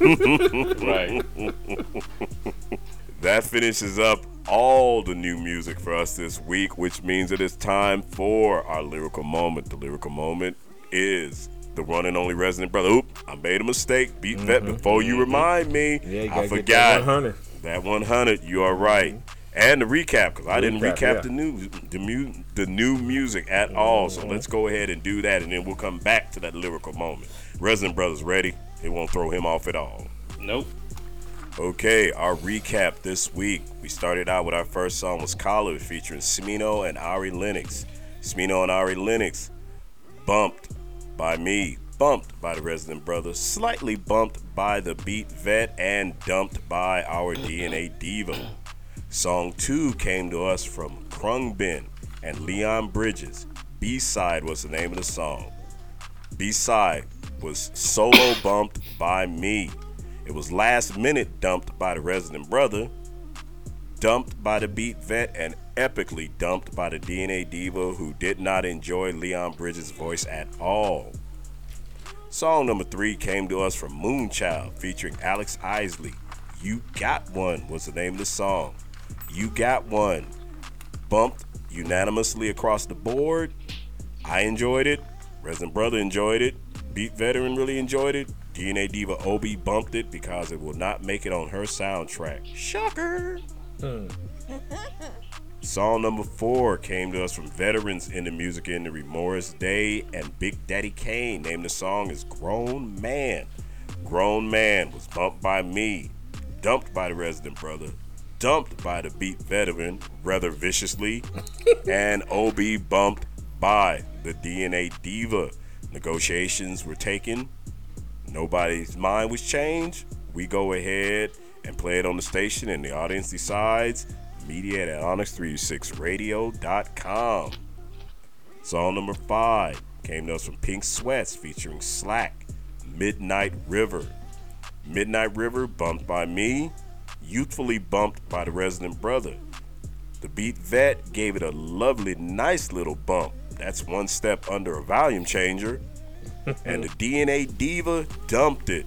Right. that finishes up all the new music for us this week, which means it is time for our lyrical moment. The lyrical moment is the one and only resident brother. Oop, I made a mistake. Beat that before you remind me. Mm-hmm. Yeah, you I forgot that 100. That 100. You are right. And the recap because I didn't Recap, recap yeah. the new the mu- the new music at all. So Mm-hmm. let's go ahead and do that, and then we'll come back to that lyrical moment. Resident Brothers ready? It won't throw him off at all. Nope. Okay, our recap this week. We started out with our first song was College featuring Smino and Ari Lennox. Smino and Ari Lennox bumped by me bumped by the Resident Brothers, slightly bumped by the Beat Vet, and dumped by our DNA Diva. Song 2 came to us from Khruangbin and Leon Bridges. B side was the name of the song. B side was solo bumped by me. It was last minute dumped by the Resident Brother, dumped by the Beat Vet, and epically dumped by the DNA Diva, who did not enjoy Leon Bridges' voice at all. Song number three came to us from Moonchild featuring Alex Isley. You Got One was the name of the song. You Got One. Bumped unanimously across the board. I enjoyed it. Resident Brother enjoyed it. Beat Veteran really enjoyed it. DNA Diva Obi bumped it because it will not make it on her soundtrack. Shocker. Hmm. Song number four came to us from veterans in the music industry, Morris Day and Big Daddy Kane. Named the song is Grown Man. Grown Man was bumped by me, dumped by the Resident Brother, dumped by the Beat Veteran rather viciously, and OB bumped by the DNA Diva. Negotiations were taken. Nobody's mind was changed. We go ahead and play it on the station, and the audience decides. Media at onyx36radio.com. Song number five came to us from Pink Sweats featuring Slack, Midnight River. Midnight River bumped by me, youthfully bumped by the resident brother. The Beat Vet gave it a lovely, nice little bump. That's one step under a volume changer. and the DNA Diva dumped it.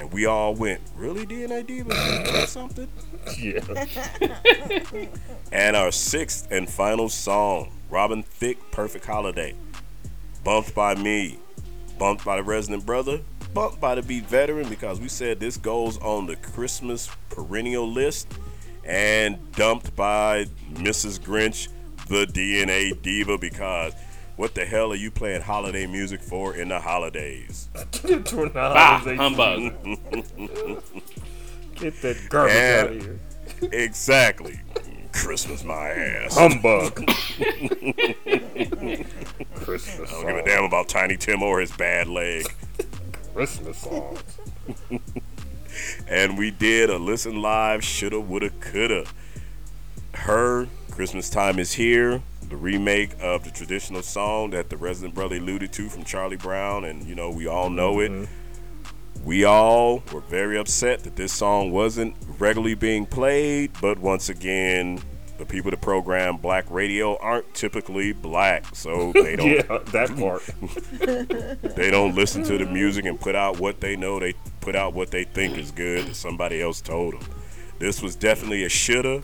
And we all went, Really, DNA Diva? Something? Yeah. and our sixth and final song, Robin Thicke, Perfect Holiday. Bumped by me, bumped by the resident brother, bumped by the Beat Veteran because we said this goes on the Christmas perennial list, and dumped by Mrs. Grinch, the DNA Diva, because what the hell are you playing holiday music for in the holidays? Bah, humbug. Get that garbage And- out of here. Exactly. Christmas my ass. Humbug. Christmas I don't give a damn about Tiny Tim or his bad leg. Christmas songs. and we did a listen live, shoulda, woulda, coulda. Her Christmas Time is Here, the remake of the traditional song that the resident brother alluded to from Charlie Brown, and you know, we all know it. Mm-hmm. We all were very upset that this song wasn't regularly being played, but once again, the people that program black radio aren't typically black, so they don't yeah, that part. they don't listen to the music and put out what they know. They put out what they think is good that somebody else told them. This was definitely a shoulda.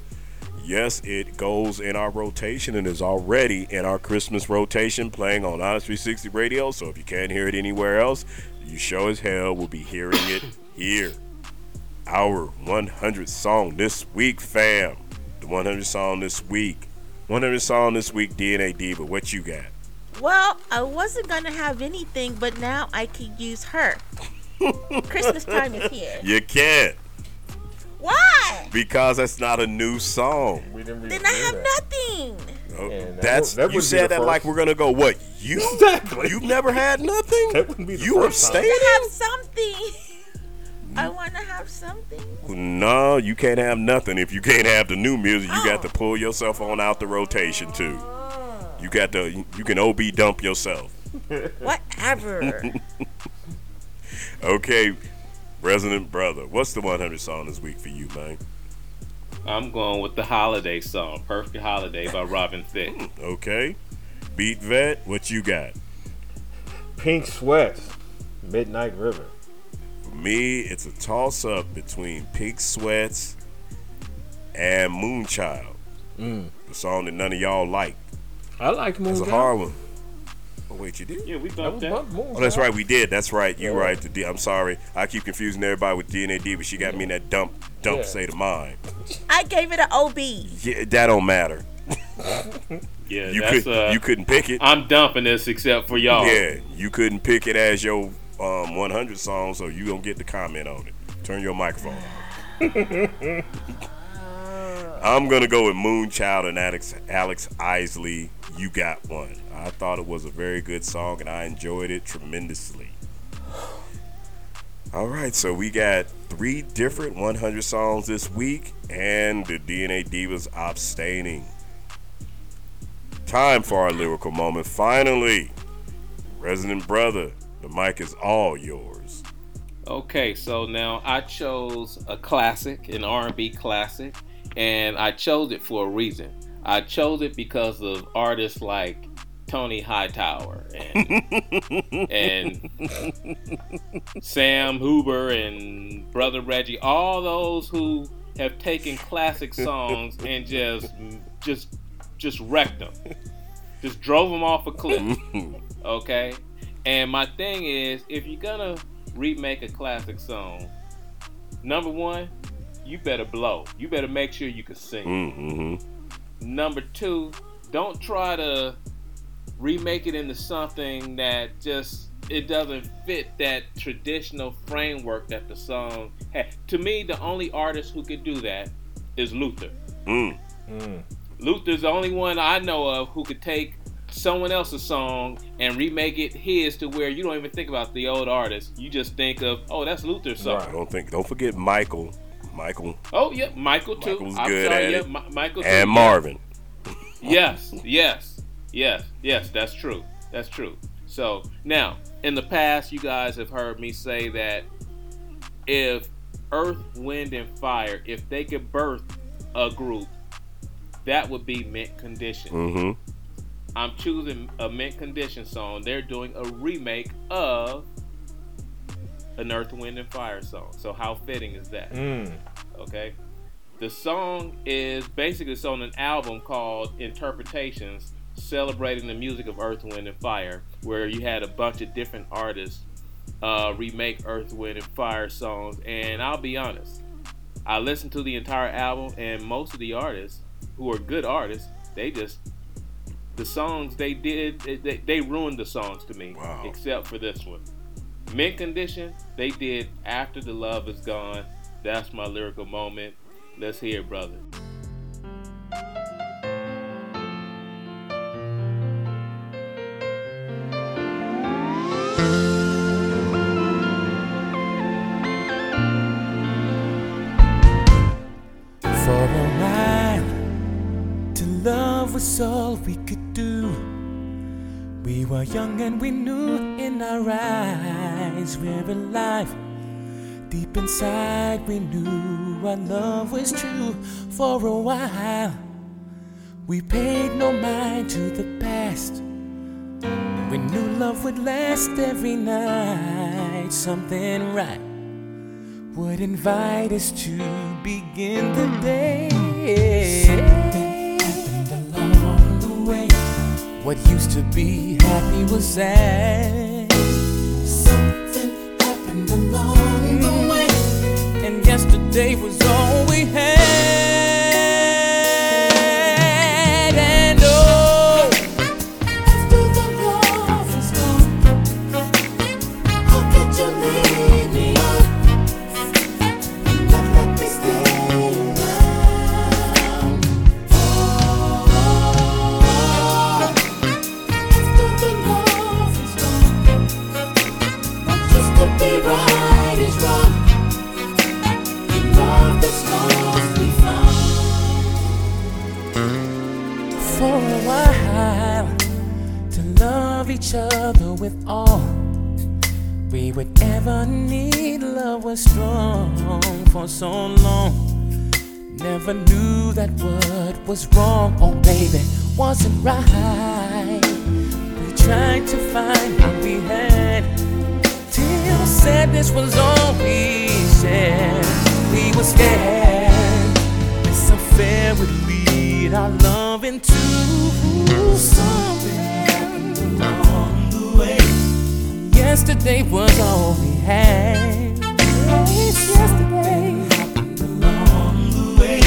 Yes, it goes in our rotation and is already in our Christmas rotation playing on Onyx 360 Radio. So if you can't hear it anywhere else, you sure as hell will be hearing it here. Our 100 song this week, fam. The 100 song this week. 100 song this week, DNA Diva. What you got? Well, I wasn't gonna have anything, but now I could use her. Christmas time is here. You can't. Why? Because that's not a new song. We didn't Then I have nothing. Oh, that that's would- that you said the that like we're gonna go. What you? Exactly. You've never had nothing. That wouldn't be the you first time. abstaining? I have something. I want to have something. No, you can't have nothing if you can't have the new music. You got to oh. pull yourself on out the rotation too. Oh. You got to. You can ob dump yourself. Whatever. Okay, Resident Brother. What's the 100 song this week for you, man? I'm going with the holiday song, Perfect Holiday by Robin Thicke. Okay, Beat Vet. What you got? Pink Sweats, Midnight River. For me, it's a toss up between Pink Sweats and Moonchild. Mm. The song that none of y'all like. I like Moonchild. It's a Moonchild. hard one. Oh wait, you did? Yeah, we That bumped was that. Bump Moonchild. Oh, that's right, we did. That's right. You Yeah. right. The D- I'm sorry. I keep confusing everybody with DNA D, but she got me in that dump dump Yeah. say to mine. I gave it an OB. Yeah, that don't matter. Yeah, You that's could uh, you couldn't pick it. I'm dumping this except for y'all. Yeah, you couldn't pick it as your um 100 song, so you don't get to comment on it. Turn your microphone off. I'm gonna go with Moonchild and Alex Alex Isley. You got one. I thought it was a very good song and I enjoyed it tremendously. All right, so we got three different 100 songs this week, and the DNA Divas abstaining. Time for our lyrical moment. Finally, Resident Brother, the mic is all yours. Okay, so now I chose a classic, an R&B classic, and I chose it for a reason. I chose it because of artists like Tony Hightower and and Sam Huber and Brother Reggie, all those who have taken classic songs and just just just wrecked them, just drove them off a cliff. Okay, and my thing is, if you're gonna remake a classic song, number one, you better blow. You better make sure you can sing. Mm-hmm. Number two, don't try to remake it into something that just it doesn't fit that traditional framework that the song had. To me, the only artist who could do that is Luther. Mm. Luther's the only one I know of who could take someone else's song and remake it his to where you don't even think about the old artist. You just think of, oh, that's Luther's song. I don't think. Don't forget Michael. Michael Oh, yeah, Michael too. Michael's I'm good sorry, at yeah, it. Mi- Michael and yeah. Marvin. yes, yes, yes, yes. That's true. That's true. So now, in the past, you guys have heard me say that if Earth, Wind, and Fire, if they could birth a group, that would be Mint Condition. Mm-hmm. I'm choosing a Mint Condition song. They're doing a remake of an Earth, Wind, and Fire song. So how fitting is that? Mm. Okay. The song is basically it's on an album called Interpretations, celebrating the music of Earth, Wind, and Fire, where you had a bunch of different artists uh, remake Earth, Wind, and Fire songs. And I'll be honest, I listened to the entire album, and most of the artists who are good artists, they just the songs they did they, they ruined the songs to me, except for this one. Mint Condition, they did After the Love Is Gone. That's my lyrical moment. Let's hear it, brother. Was all we could do. We were young and we knew in our eyes we're alive. Deep inside, we knew our love was true. For a while, we paid no mind to the past. We knew love would last every night. Something right would invite us to begin the day. What used to be happy was sad. Something happened along the way. And yesterday was all each other with all we would ever need. Love was strong for so long. Never knew that what was wrong, oh baby, wasn't right. We tried to find what we had till sadness was all we shared. We were scared this affair would lead our love into something Yesterday was all we had. Yes, yesterday along the way.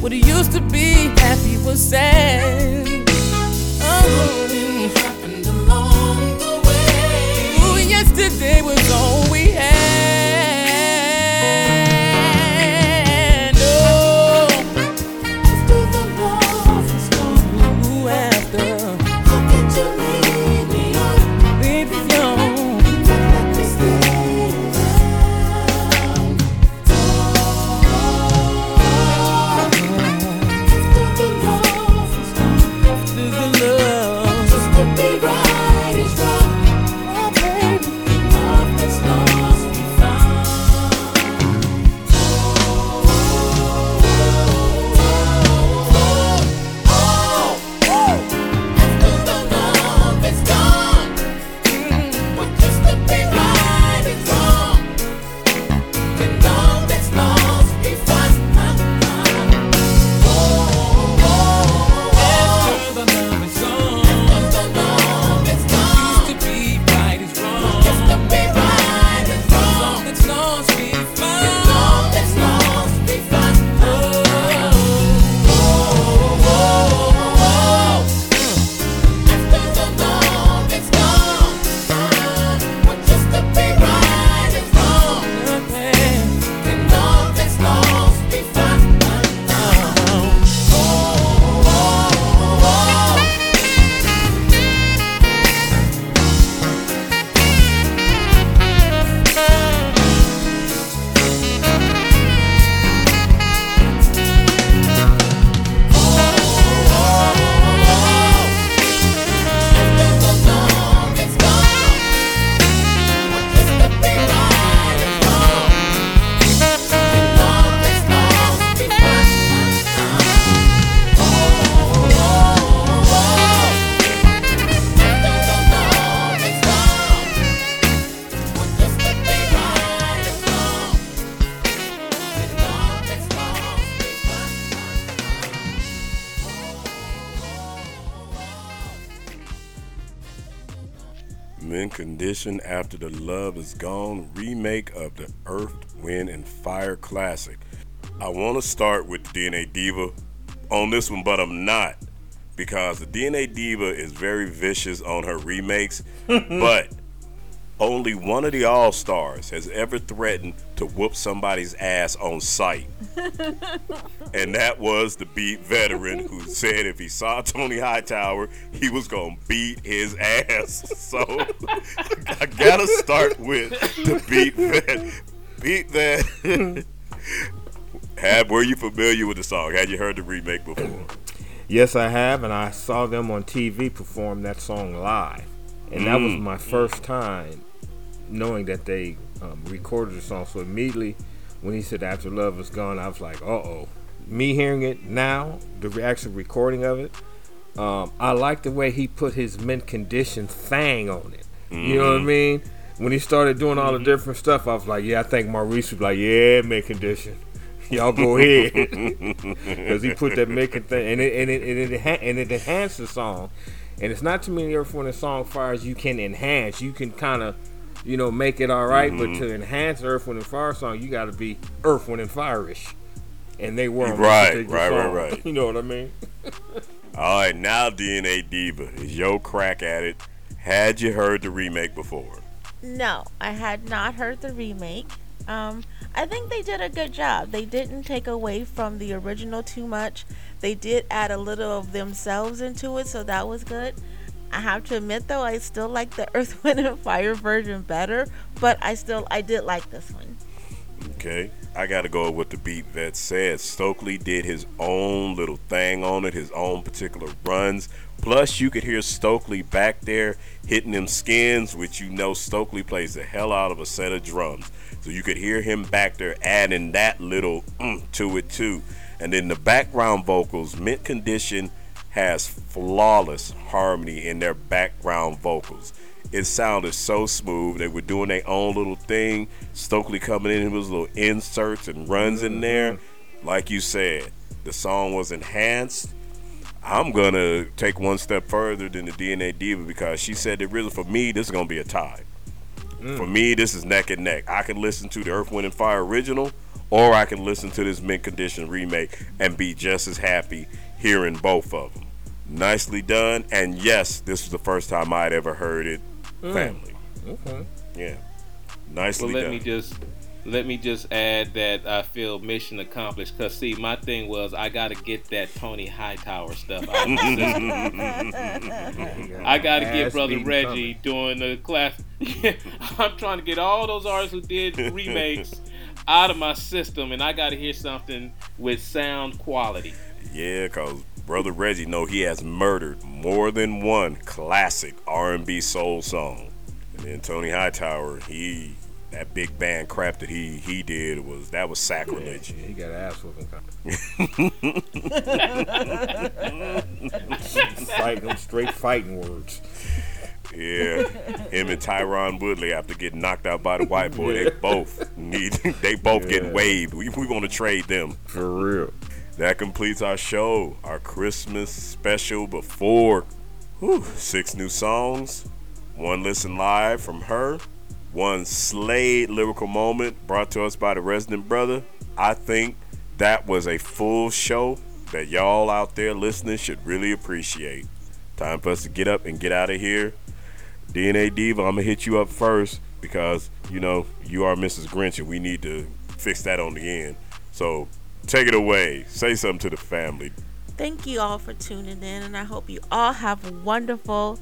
What it used to be happy was sad. Oh, happened along the way. Ooh, yesterday was all Mint Condition After the Love Is Gone remake of the Earth, Wind, and Fire classic. I want to start with the DNA Diva on this one, but I'm not because the DNA Diva is very vicious on her remakes, but only one of the All Stars has ever threatened to whoop somebody's ass on sight. and that was the beat veteran who said if he saw Tony Hightower, he was going to beat his ass. So I got to start with the beat vet. Beat that. Have, were you familiar with the song? Had you heard the remake before? Yes, I have, and I saw them on TV perform that song live, and that was Mm. my first time knowing that they um, recorded the song. So immediately, when he said "After Love Is Gone," I was like, "Uh oh." Me hearing it now, the actual recording of it, um, I like the way he put his mint condition thing on it. You know what I Mhm. mean? When he started doing all the different stuff, I was like, "Yeah, I think Maurice was like, yeah, mint condition." Y'all go ahead, because he put that making thing, and it and it and it, enha- and it enhanced the song. And it's not too many Earth, Wind, and song fires you can enhance. You can kind of, you know, make it all right, Mhm. but to enhance Earth, Wind, and Fire song, you got to be Earth, Wind, and Fire-ish. And they were on Right, particular right, right, right. You know what I mean? All right, now DNA Diva is your crack at it. Had you heard the remake before? No, I had not heard the remake. Um, I think they did a good job. They didn't take away from the original too much. They did add a little of themselves into it, so that was good. I have to admit though, I still like the Earth, Wind, and Fire version better, but I still I did like this one. Okay, I got to go with the beat that said. Stokley did his own little thing on it, his own particular runs. Plus, you could hear Stokley back there hitting them skins, which you know Stokley plays the hell out of a set of drums. So you could hear him back there adding that little mm, to it too. And then the background vocals, Mint Condition has flawless harmony in their background vocals. It sounded so smooth. They were doing their own little thing. Stokley coming in with his little inserts and runs in mm-hmm. there. Like you said, the song was enhanced. I'm gonna take one step further than the DNA Diva because she said that really for me this is gonna be a tie. Mm. For me, this is neck and neck. I can listen to the Earth, Wind, and Fire original, or I can listen to this Mint Condition remake and be just as happy hearing both of them. Nicely done, and yes, this was the first time I'd ever heard it. Mm. Family, Okay. yeah, nicely Well, let done. me just let me just add that I feel mission accomplished. Cause see, my thing was I got to get that Tony Hightower stuff out. Of the system. I got to get brother beating Reggie doing the class. I'm trying to get all those artists who did remakes out of my system, and I got to hear something with sound quality. Yeah, cause brother Reggie know he has murdered more than one classic R&B soul song. And then Tony Hightower, he that big band crap that he he did was that was sacrilege. Yeah, he got ass whooping. fighting them straight fighting words. Yeah, him and Tyron Woodley after getting knocked out by the white boy, they both need they both Yeah. getting waived. We we want to trade them for real. That completes our show, our Christmas special before whew, six new songs, one listen live from her, one Slade lyrical moment brought to us by the resident brother. I think that was a full show that y'all out there listening should really appreciate. Time for us to get up and get out of here. DNA Diva, I'm gonna hit you up first because you know you are Mrs. Grinch and we need to fix that on the end. So take it away. Say something to the family. Thank you all for tuning in, and I hope you all have a wonderful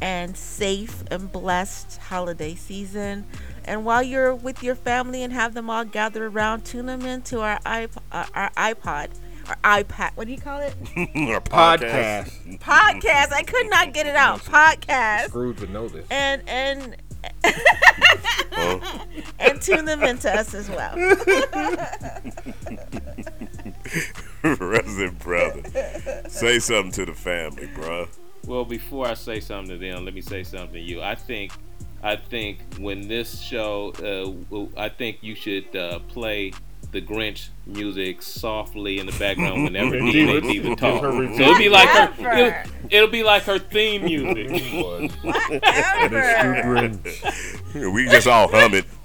and safe and blessed holiday season. And while you're with your family and have them all gather around, tune them into our iP- uh, our iPod, our iPad. What do you call it? Our podcast. Podcast. I could not get it out. Podcast. Scrooge would know this. And and and tune them into us as well. Resident brother. Say something to the family, bruh. Well, before I say something to them, let me say something to you. I think, I think when this show, uh, w- I think you should uh, play the Grinch music softly in the background whenever And DJ Diva- Diva talks. her So it'll be like her. It'll, it'll be like her theme music. we just all hum it.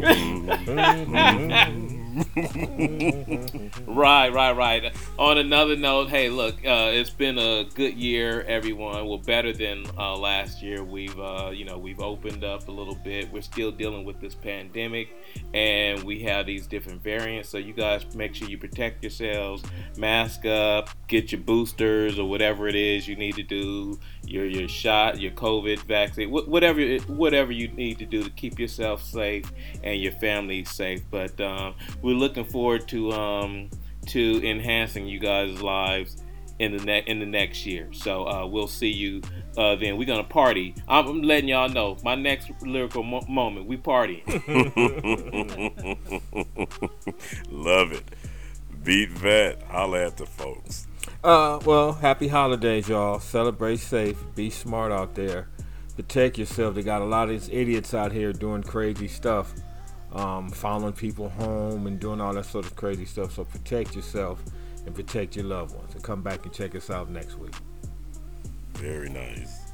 Mm-hmm. right, right, right. On another note, hey, look, uh, it's been a good year, everyone. Well, better than uh, last year. We've, uh, you know, we've opened up a little bit. We're still dealing with this pandemic, and we have these different variants. So you guys make sure you protect yourselves, mask up, get your boosters or whatever it is you need to do, your your shot, your COVID vaccine, wh- whatever whatever you need to do to keep yourself safe and your family safe. But um, we're looking forward to um, to enhancing you guys' lives in the ne- in the next year. So uh, we'll see you uh, then. We're gonna party. I'm, I'm letting y'all know my next lyrical mo- moment. We party. Love it. Beat vet. Holla at the folks. Uh, well, happy holidays, y'all. Celebrate safe. Be smart out there. Protect yourself. They got a lot of these idiots out here doing crazy stuff, um, following people home and doing all that sort of crazy stuff. So protect yourself and protect your loved ones. And come back and check us out next week. Very nice.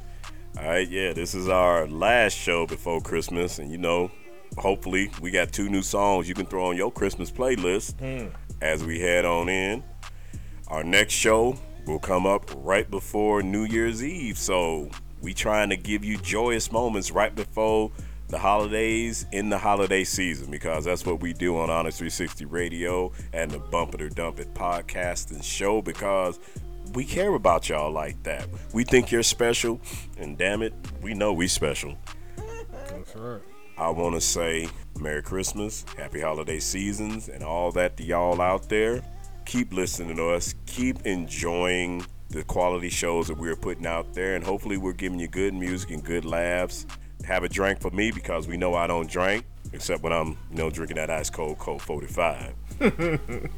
All right, yeah, this is our last show before Christmas, and you know, hopefully, we got two new songs you can throw on your Christmas playlist Hmm. as we head on in. Our next show will come up right before New Year's Eve, so we trying to give you joyous moments right before the holidays in the holiday season because that's what we do on Onyx 360 Radio and the Bump It or Dump It podcast and show because we care about y'all like that. We think you're special, and damn it, we know we special. That's right. I want to say Merry Christmas, Happy Holiday Seasons, and all that to y'all out there. Keep listening to us. Keep enjoying the quality shows that we're putting out there, and hopefully, we're giving you good music and good laughs. Have a drink for me because we know I don't drink except when I'm, you know, drinking that ice cold Colt 45.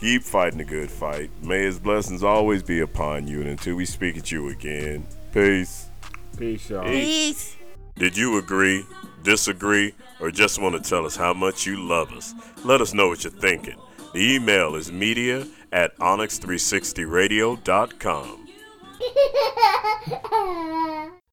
Keep fighting the good fight. May His blessings always be upon you, and until we speak at you again, peace. Peace, y'all. Peace. Did you agree, disagree, or just want to tell us how much you love us? Let us know what you're thinking. The email is media at onyx360radio.com.